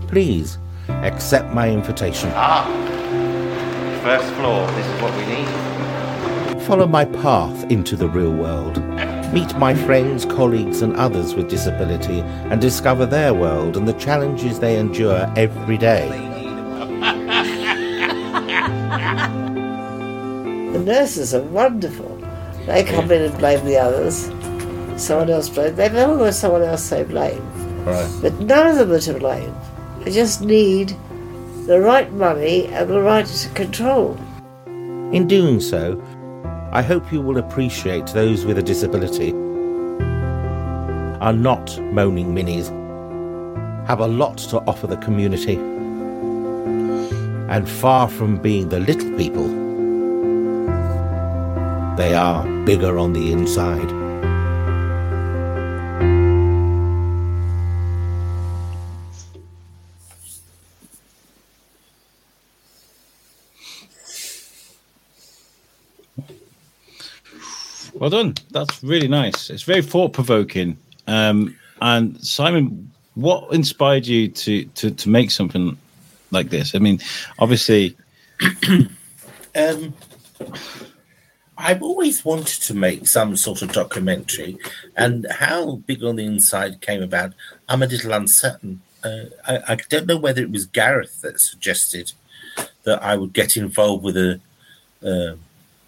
Please accept my invitation. Ah, first floor, this is what we need. Follow my path into the real world. Meet my friends, colleagues, and others with disability and discover their world and the challenges they endure every day. The nurses are wonderful. They come in and blame the others. Someone else blame. They've all got someone else they blame. Right. But none of them are to blame. They just need the right money and the right control. In doing so, I hope you will appreciate those with a disability are not moaning minis, have a lot to offer the community, and far from being the little people, they are bigger on the inside. Well done. That's really nice. It's very thought provoking. Um, and Simon, what inspired you to, to to make something like this? I mean, obviously, Um, I've always wanted to make some sort of documentary, and how Big on the Inside came about, I'm a little uncertain. Uh, I, I don't know whether it was Gareth that suggested that I would get involved with a, uh,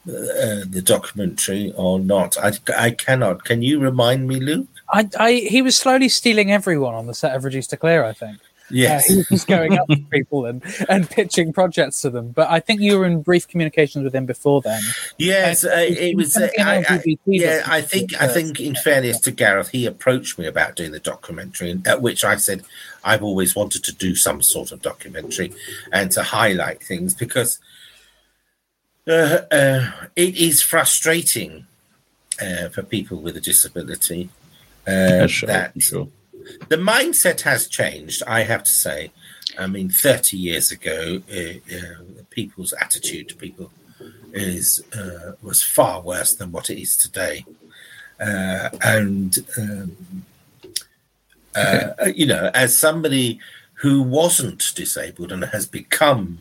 uh, the documentary or not. I, I cannot. Can you remind me, Luke? I, I, he was slowly stealing everyone on the set of Reduced to Clear. I think. Yes. Uh, he was going up to people and, and pitching projects to them. But I think you were in brief communications with him before then. Yes, uh, it was. Uh, I, I, yeah, I think. I think, in fairness to Gareth, he approached me about doing the documentary, and at which I said I've always wanted to do some sort of documentary and to highlight things because uh, uh, it is frustrating uh, for people with a disability uh, that sure. the mindset has changed. I have to say. I mean, thirty years ago, uh, uh, people's attitude to people is uh, was far worse than what it is today, uh, and um, uh, you know, as somebody who wasn't disabled and has become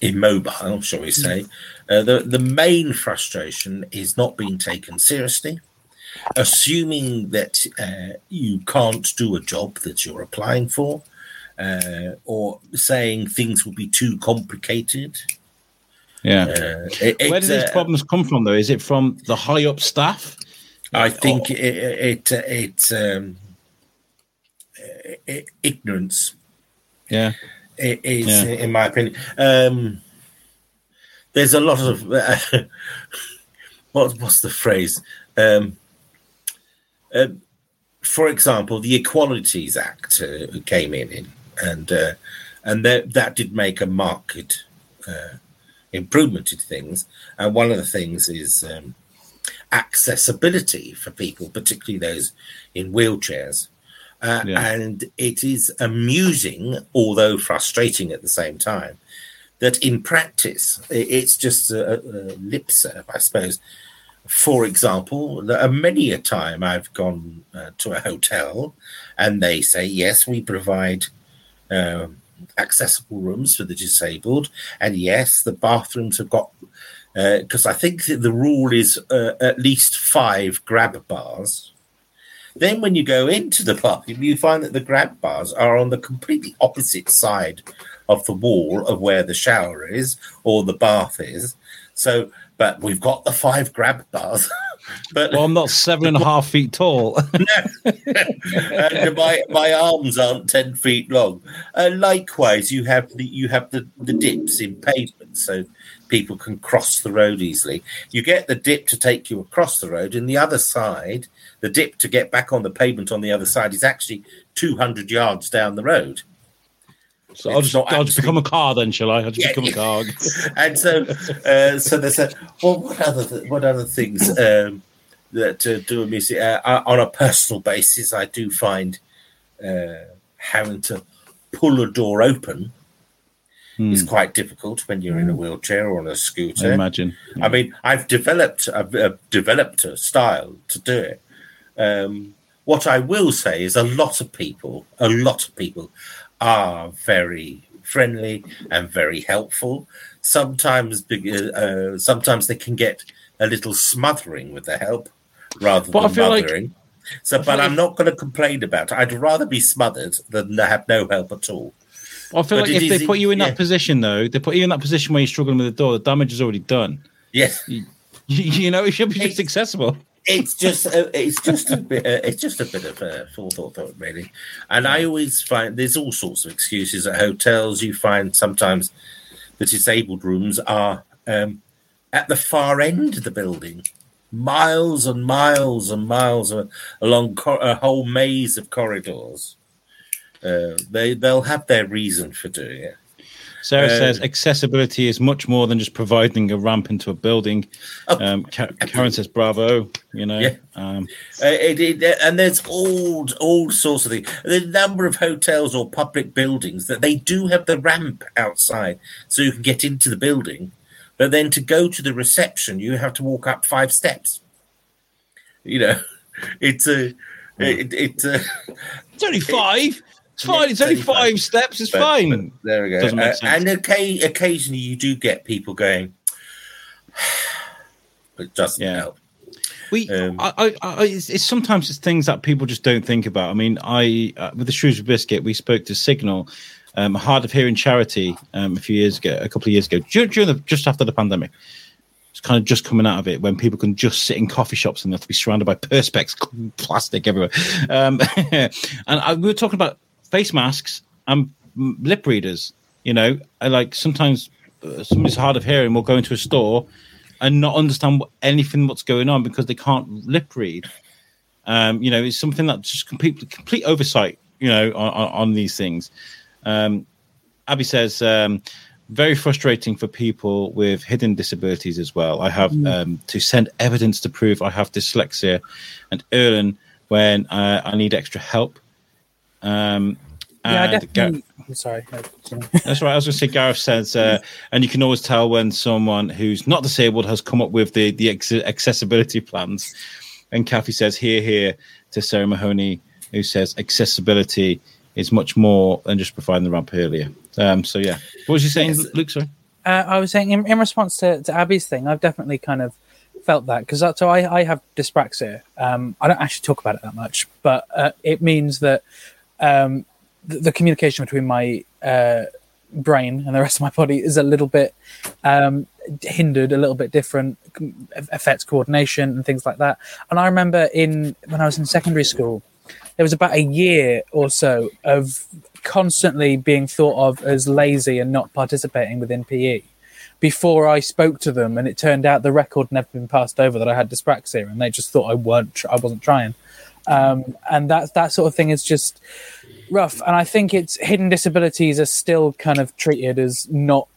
immobile, shall we say, uh, the the main frustration is not being taken seriously. assuming that uh, you can't do a job that you're applying for, uh, or saying things will be too complicated. Yeah. Uh, it- Where do these uh, problems come from, though? Is it from the high up staff? I think it, it, it it's um, ignorance. Yeah. It is, Yeah. in my opinion. Um, there's a lot of what, what's the phrase? Um, uh, for example, the Equalities Act uh, came in, in and uh, and that that did make a marked uh, improvement in things. And one of the things is um, accessibility for people, particularly those in wheelchairs. Uh, Yeah. And it is amusing, although frustrating at the same time, that in practice it's just a, a lip serve, I suppose. For example, there are many a time I've gone uh, to a hotel and they say, yes, we provide um, accessible rooms for the disabled. And yes, the bathrooms have got, because I think that the rule is uh, at least five grab bars. Then, when you go into the bathroom, you find that the grab bars are on the completely opposite side of the wall of where the shower is or the bath is. So, but we've got the five grab bars. but Well, I'm not seven and a half feet tall. and my my arms aren't ten feet long. Uh, likewise, you have the you have the, the dips in pavement, so people can cross the road easily. You get the dip to take you across the road, and the other side, the dip to get back on the pavement on the other side is actually two hundred yards down the road. so I'll just, not I'll just become a car then, shall I? I'll just Yeah, become a car. and so uh, so there's a well what other th- what other things um, that uh, do me? uh, uh, on a personal basis I do find uh, having to pull a door open is quite difficult when you're in a wheelchair or on a I scooter. imagine. I mean, I've developed I've, uh, developed a style to do it. Um, what I will say is, a lot of people, a lot of people, are very friendly and very helpful. Sometimes, uh, sometimes they can get a little smothering with the help rather But than feel like- so, but like- I'm not going to complain about it. I'd rather be smothered than have no help at all. I feel But like if is- they put you in yeah. that position, though, they put you in that position where you're struggling with the door, the damage is already done. Yes. You, you know, it should be just accessible. It's just uh, it's just a bit uh, it's just a bit of a forethought thought really. And i always find there's all sorts of excuses at hotels. You find sometimes the disabled rooms are um, at the far end of the building. Miles and miles and miles of, along cor- a whole maze of corridors. Uh, they they'll have their reason for doing it Sarah Uh, says accessibility is much more than just providing a ramp into a building. Oh, Um, Ka- Karen says bravo. You know, Yeah. um, Uh, it, it, and there's all all sorts of things. The number of hotels or public buildings that they do have the ramp outside, so you can get into the building, but then to go to the reception, you have to walk up five steps. You know, it's a it, it uh, it's only five. It's Yeah, fine. It's only five. steps. It's but- fine. but there we go. Uh, and occa- occasionally, you do get people going. It doesn't Yeah. help. We, Um, I, I, I it's, it's sometimes it's things that people just don't think about. I mean, I uh, with the Shrewsbury Biscuit, we spoke to Signal, um, Hard of Hearing charity, um, a few years ago, a couple of years ago, during, during the, just after the pandemic. It's kind of just coming out of it when people can just sit in coffee shops and they have to be surrounded by perspex plastic everywhere. Um, and I, we were talking about face masks and mm, lip readers. You know, I like sometimes uh, somebody's hard of hearing will go into a store and not understand what, anything what's going on because they can't lip read. Um, you know, it's something that's just complete complete oversight. You know, on, on, these things. Um, Abby says um, very frustrating for people with hidden disabilities as well. I have um, to send evidence to prove I have dyslexia and Irlen when uh, I need extra help. Um, Yeah, I and Ga- definitely. I'm sorry. Sorry. that's right. I was going to say, Gareth says, uh, and you can always tell when someone who's not disabled has come up with the the ex- accessibility plans. And Kathy says, "Here, here," to Sarah Mahoney, who says accessibility is much more than just providing the ramp earlier. Um, so yeah, what was you saying, Yes. Luke? Sorry. Uh, I was saying in, in response to, to Abby's thing, I've definitely kind of felt that because so I, I have dyspraxia. Um, I don't actually talk about it that much, but uh, it means that um, the, the communication between my uh, brain and the rest of my body is a little bit um, hindered, a little bit different, affects coordination and things like that. And I remember in when I was in secondary school, there was about a year or so of constantly being thought of as lazy and not participating within PE before I spoke to them, and it turned out the record never been passed over that I had dyspraxia, and they just thought I weren't, I wasn't trying, um, and that that sort of thing is just rough. And I think it's hidden disabilities are still kind of treated as not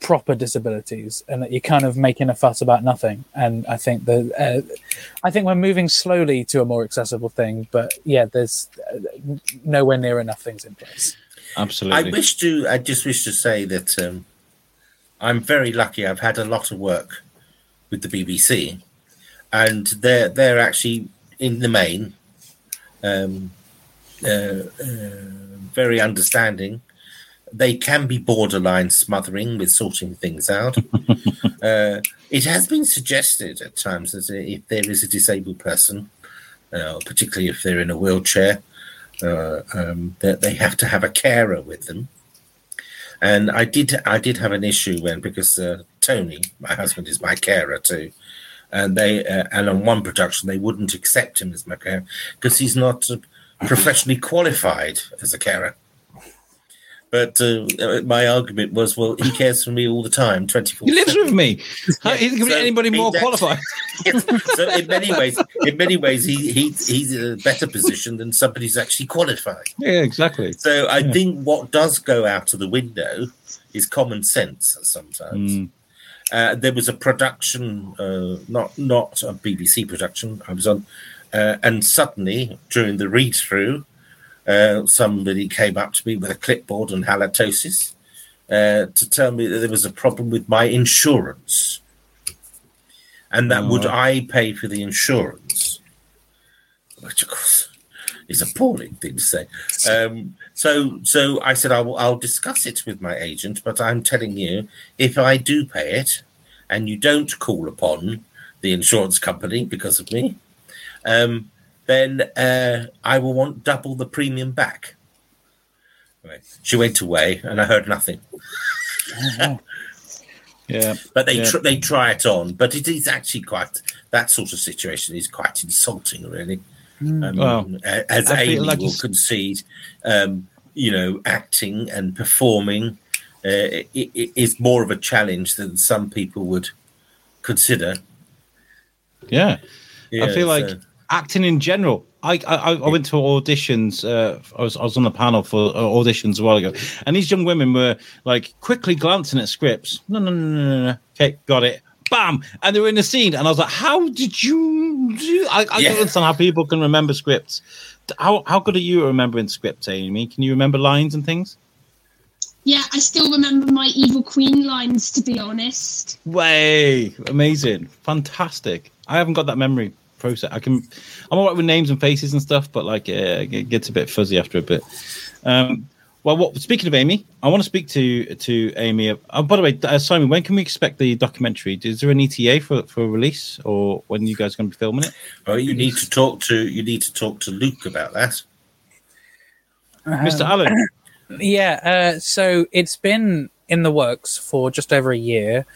proper disabilities, and that you're kind of making a fuss about nothing. And I think that uh, I think we're moving slowly to a more accessible thing, but yeah, there's uh, nowhere near enough things in place. Absolutely. I wish to. I just wish to say that um, I'm very lucky. I've had a lot of work with the BBC, and they're they're actually in the main um, uh, uh, very understanding. They can be borderline smothering with sorting things out. uh, it has been suggested at times that if there is a disabled person, uh, particularly if they're in a wheelchair, uh, um, that they have to have a carer with them. And I did, I did have an issue when because uh, Tony, my husband, is my carer too, and they, uh, and on one production they wouldn't accept him as my carer because he's not uh, professionally qualified as a carer. But uh, my argument was, well, he cares for me all the time, twenty four. he lives with me. How, he can so anybody more qualified. so in many ways, in many ways, he, he he's in a better position than somebody who's actually qualified. Yeah, exactly. So I Yeah. think what does go out of the window is common sense sometimes. Mm. Uh, there was a production, uh, not not a BBC production. I was on, uh, and suddenly during the read through, uh, somebody came up to me with a clipboard and halitosis uh, to tell me that there was a problem with my insurance, and that would Oh. I pay for the insurance, which of course is appalling thing to say. Um, so, so I said I'll, I'll discuss it with my agent, but I'm telling you, if I do pay it, and you don't call upon the insurance company because of me, um, then uh, I will want double the premium back. Right. She went away, and I heard nothing. Yeah. But they Yeah. tr- they try it on, but it is actually quite that sort of situation is quite insulting, really. Um, Well, a- as I Amy like will it's- concede, um, you know, acting and performing uh, i- i- is more of a challenge than some people would consider. Yeah. I feel like so- acting in general. I, I I went to auditions. Uh, I was I was on the panel for uh, auditions a while ago, and these young women were like quickly glancing at scripts. No, no, no, no, no. no. Okay, got it. Bam, and they were in the scene, and I was like, "How did you do?" I, I Yeah. don't understand how people can remember scripts. How how good are you at remembering scripts, Amy? Can you remember lines and things? Yeah, I still remember my Evil Queen lines, to be honest. Way amazing, fantastic. I haven't got that memory process. I can, I'm alright with names and faces and stuff, but like uh, it gets a bit fuzzy after a bit. Um, well, what, speaking of Amy, I want to speak to to Amy. Oh, by the way, uh, Simon, when can we expect the documentary? Is there an ETA for for release, or when you guys are going to be filming it? Oh, you need to talk to you need to talk to Luke about that. Mr. Allen, Yeah, uh, so it's been in the works for just over a year.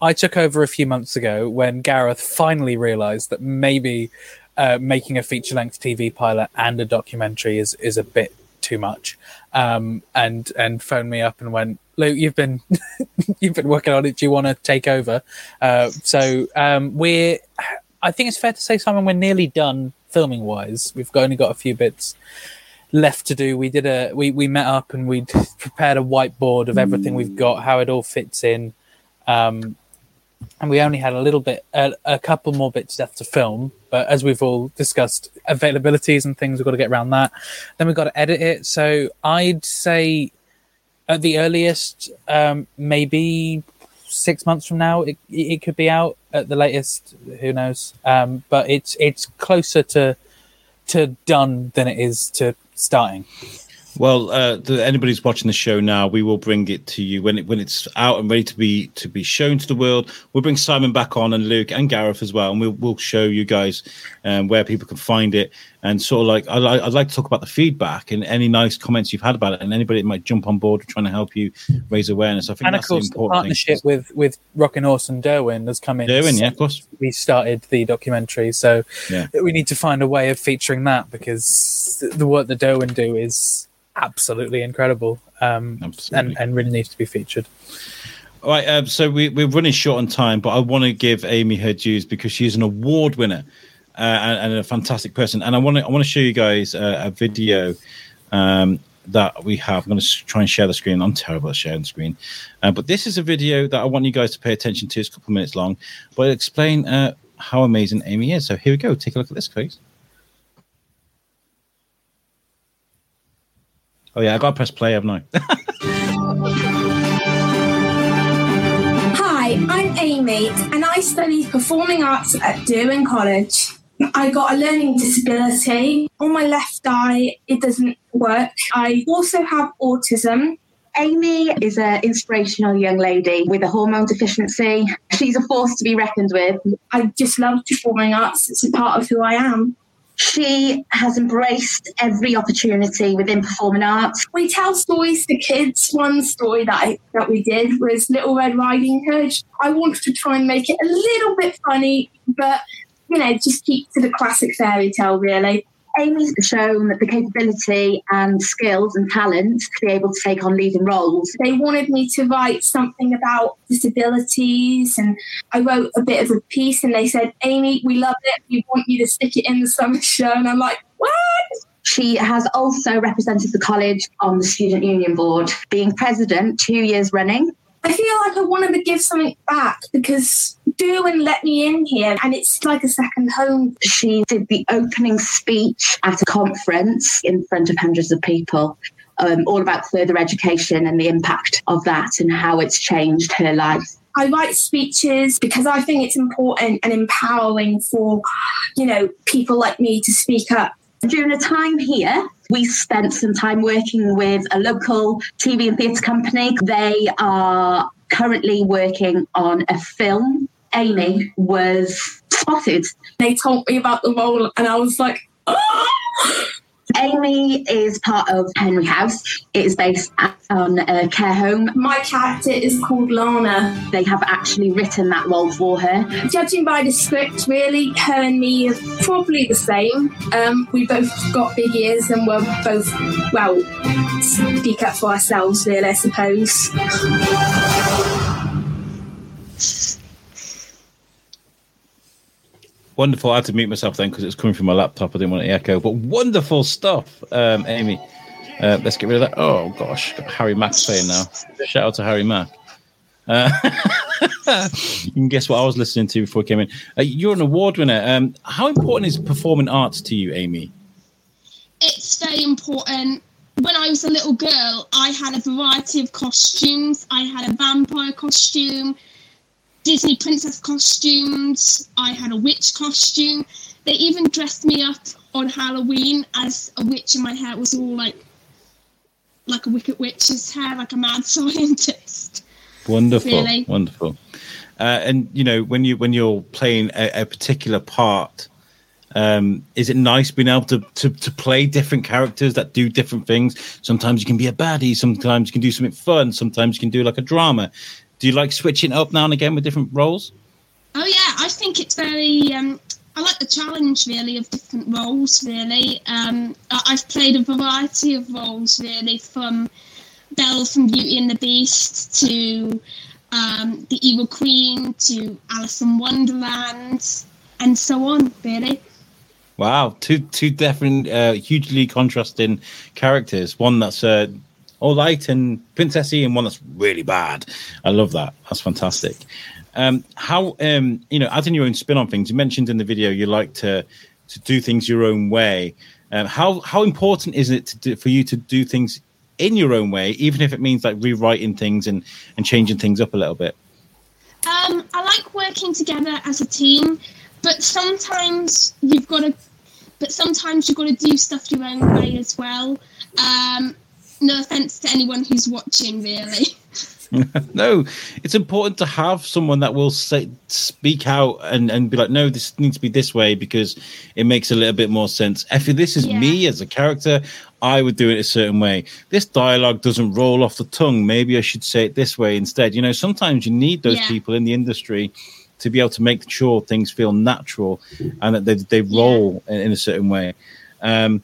I took over a few months ago when Gareth finally realised that maybe uh, making a feature-length TV pilot and a documentary is is a bit too much, um, and and phoned me up and went, "Luke, you've been you've been working on it. Do you want to take over?" Uh, so um, we're, I think it's fair to say, Simon, we're nearly done filming wise. We've only got a few bits left to do. We did a we we met up and we prepared a whiteboard of everything we've got, how it all fits in, um, and we only had a little bit, a, a couple more bits left to film. But as we've all discussed, availabilities and things, we've got to get around that. Then we've got to edit it. So I'd say at the earliest, um, maybe six months from now, it, it could be out. At the latest, who knows? Um, but it's it's closer to to done than it is to starting. Well, uh, the, anybody who's watching the show now, we will bring it to you when it when it's out and ready to be to be shown to the world. We'll bring Simon back on and Luke and Gareth as well, and we'll we'll show you guys um, where people can find it and sort of like I'd, li- I'd like to talk about the feedback and any nice comments you've had about it, and anybody that might jump on board trying to help you raise awareness. I think and of that's the course, the important partnership thing. with with Rockin' Horse and Derwen has come in. Derwen, yeah, of course. We started the documentary, so Yeah. we need to find a way of featuring that because the- the work that Derwen do is absolutely incredible, um, Absolutely. and and really needs to be featured. All right, um, so we, we're running short on time, but I want to give Amy her dues because she's an award winner uh, and, and a fantastic person. And I want to I want to show you guys uh, a video um, that we have. I'm going to try and share the screen. I'm terrible at sharing the screen, uh, but this is a video that I want you guys to pay attention to. It's a couple of minutes long, but it'll explain uh, how amazing Amy is. So here we go. Take a look at this, please. Oh yeah, I got to press play, haven't I? Hi, I'm Amy, and I study performing arts at Derwen College. I got a learning disability. On my left eye, it doesn't work. I also have autism. Amy is an inspirational young lady with a hormone deficiency. She's a force to be reckoned with. I just love performing arts. It's a part of who I am. She has embraced every opportunity within performing arts. We tell stories to kids. One story that I, that we did was Little Red Riding Hood. I wanted to try and make it a little bit funny, but you know, just keep to the classic fairy tale, really. Amy's shown the capability and skills and talent to be able to take on leading roles. They wanted me to write something about disabilities, and I wrote a bit of a piece. And they said, "Amy, we love it. We want you to stick it in the summer show." And I'm like, "What?" She has also represented the college on the student union board, being president two years running. I feel like I wanted to give something back because Derwen let me in here, and it's like a second home. She did the opening speech at a conference in front of hundreds of people, um, all about further education and the impact of that and how it's changed her life. I write speeches because I think it's important and empowering for, you know, people like me to speak up. During a time here, we spent some time working with a local TV and theatre company. They are currently working on a film. Amy was spotted. They told me about the role, and I was like, oh! Amy is part of Henry House. It is based on a care home. My character is called Lana. They have actually written that role for her. Judging by the script, really, her and me are probably the same. Um, we both got big ears and we're both, well, speak up for ourselves, really, I suppose. Wonderful. I had to mute myself then because it was coming from my laptop. I didn't want to echo. But wonderful stuff, um, Amy. Uh, let's get rid of that. Oh gosh, Harry Mack playing now. Shout out to Harry Mack. Uh, you can guess what I was listening to before I came in. Uh, you're an award winner. Um, how important is performing arts to you, Amy? It's very important. When I was a little girl, I had a variety of costumes. I had a vampire costume, Disney princess costumes. I had a witch costume. They even dressed me up on Halloween as a witch, and my hair was all like like a wicked witch's hair, like a mad scientist. Wonderful, Really? wonderful. Uh, and you know, when you when you're playing a, a particular part, um, is it nice being able to, to to play different characters that do different things? Sometimes you can be a baddie, sometimes you can do something fun, sometimes you can do like a drama. Do you like switching up now and again with different roles? Oh yeah, I think it's very. Um, I like the challenge really of different roles. Really, um, I- I've played a variety of roles really, from Belle from Beauty and the Beast to um, the Evil Queen to Alice in Wonderland, and so on. Really. Wow, two two different, uh, hugely contrasting characters. One that's uh, all light and princessy, and one that's really bad. I love that. That's fantastic. Um, how um, you know, adding your own spin on things. You mentioned in the video you like to to do things your own way. Um, how how important is it do, for you to do things in your own way, even if it means like rewriting things and and changing things up a little bit? Um, I like working together as a team, but sometimes you've got to. But sometimes you've got to do stuff your own way as well. Um, no offense to anyone who's watching, really. no, it's important to have someone that will say, speak out and, and be like, no, this needs to be this way because it makes a little bit more sense. If this is Yeah. me as a character, I would do it a certain way. This dialogue doesn't roll off the tongue. Maybe I should say it this way instead. You know, sometimes you need those Yeah. people in the industry to be able to make sure things feel natural and that they, they roll in, in a certain way. Um,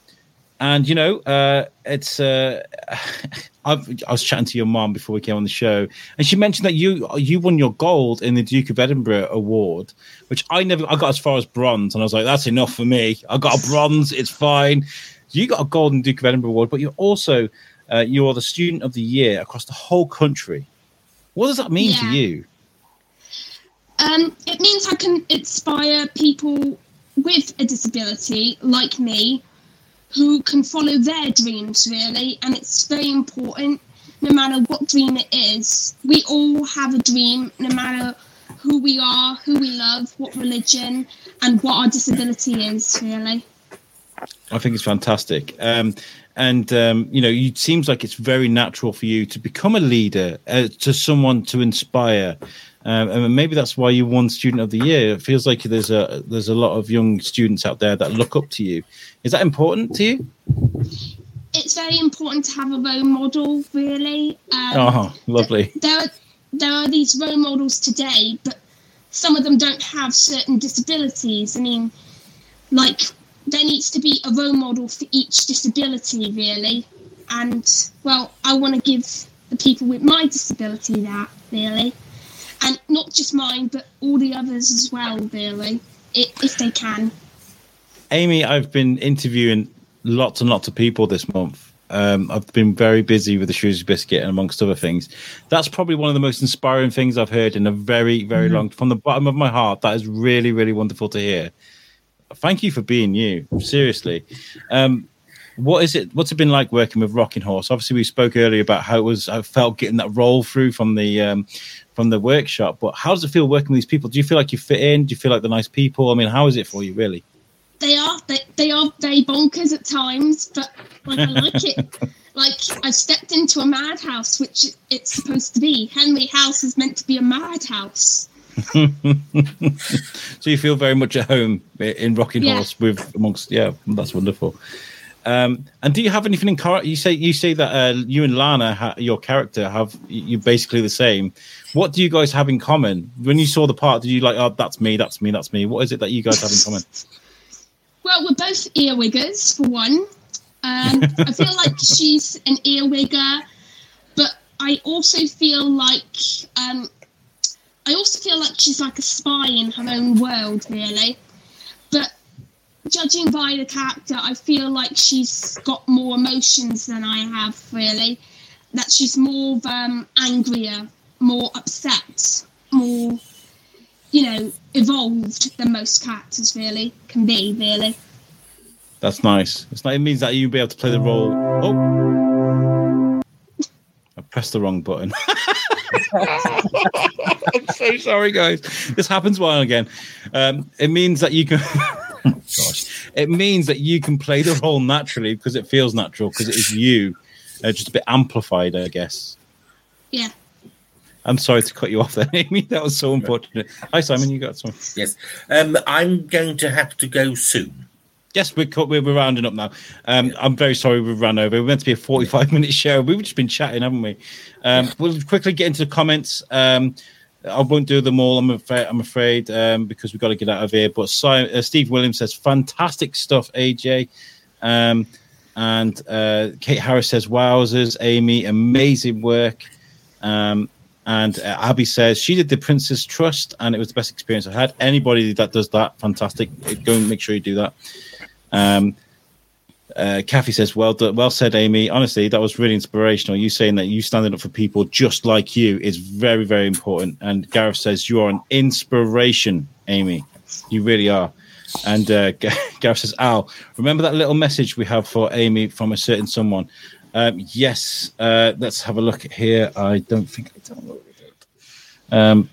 and you know, uh, it's. Uh, I've, I was chatting to your mom before we came on the show, and she mentioned that you you won your gold in the Duke of Edinburgh award, which I never. I got as far as bronze, and I was like, "That's enough for me. I got a bronze. It's fine." You got a golden Duke of Edinburgh award, but you're also uh, you're the student of the year across the whole country. What does that mean to you? Um, it means I can inspire people with a disability like me who can follow their dreams really and it's very important no matter what dream it is we all have a dream no matter who we are who we love what religion and what our disability is really I think it's fantastic. Um, and um, you know, it seems like it's very natural for you to become a leader, uh, to someone to inspire. Um, and maybe that's why you won Student of the Year. It feels like there's a there's a lot of young students out there that look up to you. Is that important to you? it's very important to have a role model really um, Oh, lovely. there are there are these role models today, but some of them don't have certain disabilities. I mean, like there needs to be a role model for each disability, really. And well, I want to give the people with my disability that really, and not just mine, but all the others as well, really, if they can. Amy, I've been interviewing lots and lots of people this month. Um, I've been very busy with the Shrewsbury Biscuit and amongst other things. That's probably one of the most inspiring things I've heard in a very, very long. From the bottom of my heart, that is really, really wonderful to hear. Thank you for being you. Seriously, um, what is it? What's it been like working with Rocking Horse? Obviously, we spoke earlier about how it was. I felt getting that roll through from the um, from the workshop. But how does it feel working with these people? Do you feel like you fit in? Do you feel like they're nice people? I mean, how is it for you, really? They are they, they are very bonkers at times, but like I like it. Like I've stepped into a madhouse, which it's supposed to be. Henry House is meant to be a madhouse. so you feel very much at home in Rocking Yeah. Horse with amongst yeah, that's wonderful. Um, and do you have anything in common? You say you say that uh, you and Lana, ha- your character, have you basically the same. What do you guys have in common? When you saw the part, did you like, oh, that's me, that's me, that's me? What is it that you guys have in common? Well, we're both earwiggers for one. Um, I feel like she's an earwigger, but I also feel like um, I also feel like she's like a spy in her own world, really. Judging by the character, I feel like she's got more emotions than I have, really. That she's more um, angrier, more upset, more, you know, evolved than most characters really can be, really. That's nice. It's not, it means that you'll be able to play the role. Oh, I pressed the wrong button. I'm so sorry, guys. This happens one again. Um, it means that you can. Gosh, it means that you can play the role naturally because it feels natural because it is you, uh, just a bit amplified, I guess. Yeah. I'm sorry to cut you off there, Amy. That was so unfortunate. Hi, Simon. You got some? Yes. Um, I'm going to have to go soon. Yes, we're, cut- we're we're rounding up now. Um, I'm very sorry we ran over. We're meant to be a 45 minute show. We've just been chatting, haven't we? Um, we'll quickly get into the comments. Um, I won't do them all. I'm afraid, I'm afraid um, because we've got to get out of here. But uh, Steve Williams says, fantastic stuff, AJ. Um, and uh, Kate Harris says, wowzers, Amy, amazing work. Um, and uh, Abby says she did the Prince's Trust, and it was the best experience I had. Anybody that does that, fantastic. Go and make sure you do that. Um, uh, Kathy says, "Well done, well said, Amy. Honestly, that was really inspirational. You saying that you standing up for people just like you is very, very important." And Gareth says, "You are an inspiration, Amy. You really are." And uh, Gareth says, "Al, remember that little message we have for Amy from a certain someone?" Um, yes. Uh, let's have a look here. I don't think I downloaded it. Um,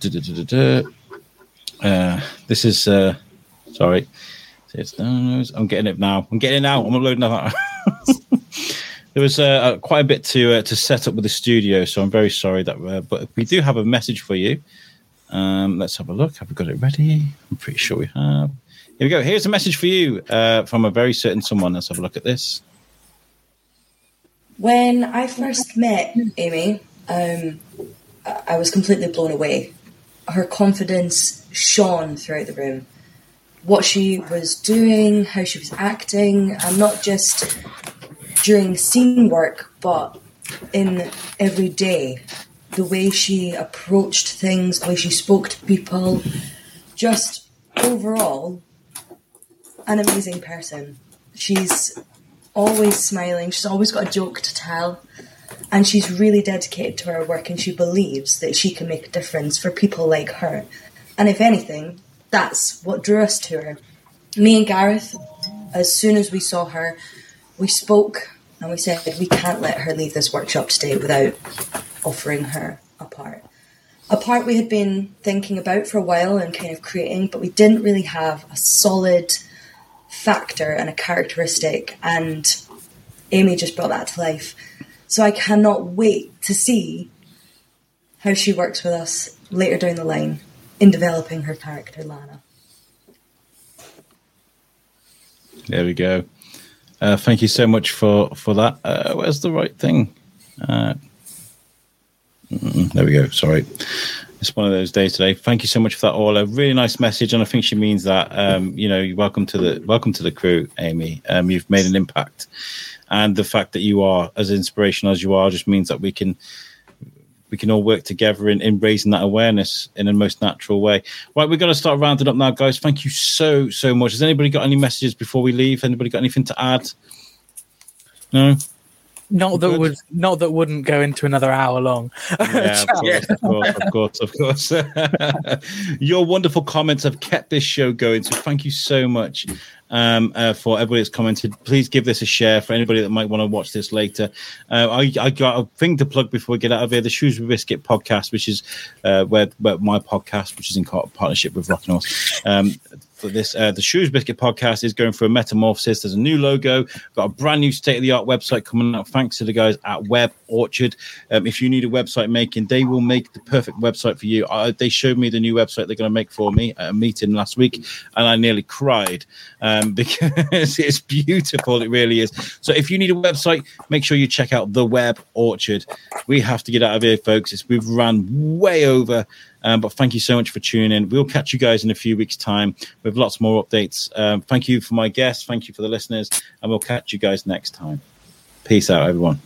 uh, this is uh, sorry. I'm getting it now. I'm getting it now. I'm uploading that. there was uh, quite a bit to uh, to set up with the studio, so I'm very sorry that. Uh, but we do have a message for you. Um, let's have a look. Have we got it ready? I'm pretty sure we have. Here we go. Here's a message for you uh, from a very certain someone. Let's have a look at this. When I first met Amy, um, I was completely blown away. Her confidence shone throughout the room. What she was doing, how she was acting, and not just during scene work, but in every day. The way she approached things, the way she spoke to people, just overall, an amazing person. She's always smiling, she's always got a joke to tell, and she's really dedicated to her work and she believes that she can make a difference for people like her. And if anything, that's what drew us to her. Me and Gareth, as soon as we saw her, we spoke and we said we can't let her leave this workshop today without offering her a part. A part we had been thinking about for a while and kind of creating, but we didn't really have a solid factor and a characteristic, and Amy just brought that to life. So I cannot wait to see how she works with us later down the line in developing her character, Lana. There we go. Uh, thank you so much for for that. Uh, where's the right thing? Uh, there we go. Sorry, it's one of those days today. Thank you so much for that, all. A really nice message, and I think she means that. Um, you know, welcome to the welcome to the crew, Amy. Um, you've made an impact, and the fact that you are as inspirational as you are just means that we can we can all work together in, in raising that awareness in a most natural way. Right, we're going to start rounding up now, guys. Thank you so, so much. Has anybody got any messages before we leave? Anybody got anything to add? No? Not that would not that wouldn't go into another hour long. Yeah, of course, of course, of course, of course. Your wonderful comments have kept this show going. So thank you so much um, uh, for everybody that's commented. Please give this a share for anybody that might want to watch this later. Uh, I, I got a thing to plug before we get out of here: the Shoes with Biscuit podcast, which is uh, where, where my podcast, which is in partnership with Rocking Horse. Um, this, uh, the Shoes Biscuit podcast is going through a metamorphosis. There's a new logo, got a brand new state of the art website coming out. Thanks to the guys at Web Orchard. Um, if you need a website making, they will make the perfect website for you. I, they showed me the new website they're going to make for me at a meeting last week, and I nearly cried um, because it's beautiful. It really is. So if you need a website, make sure you check out the Web Orchard. We have to get out of here, folks. It's, we've run way over. Um, but thank you so much for tuning in. We'll catch you guys in a few weeks' time with lots more updates. Um, thank you for my guests. Thank you for the listeners. And we'll catch you guys next time. Peace out, everyone.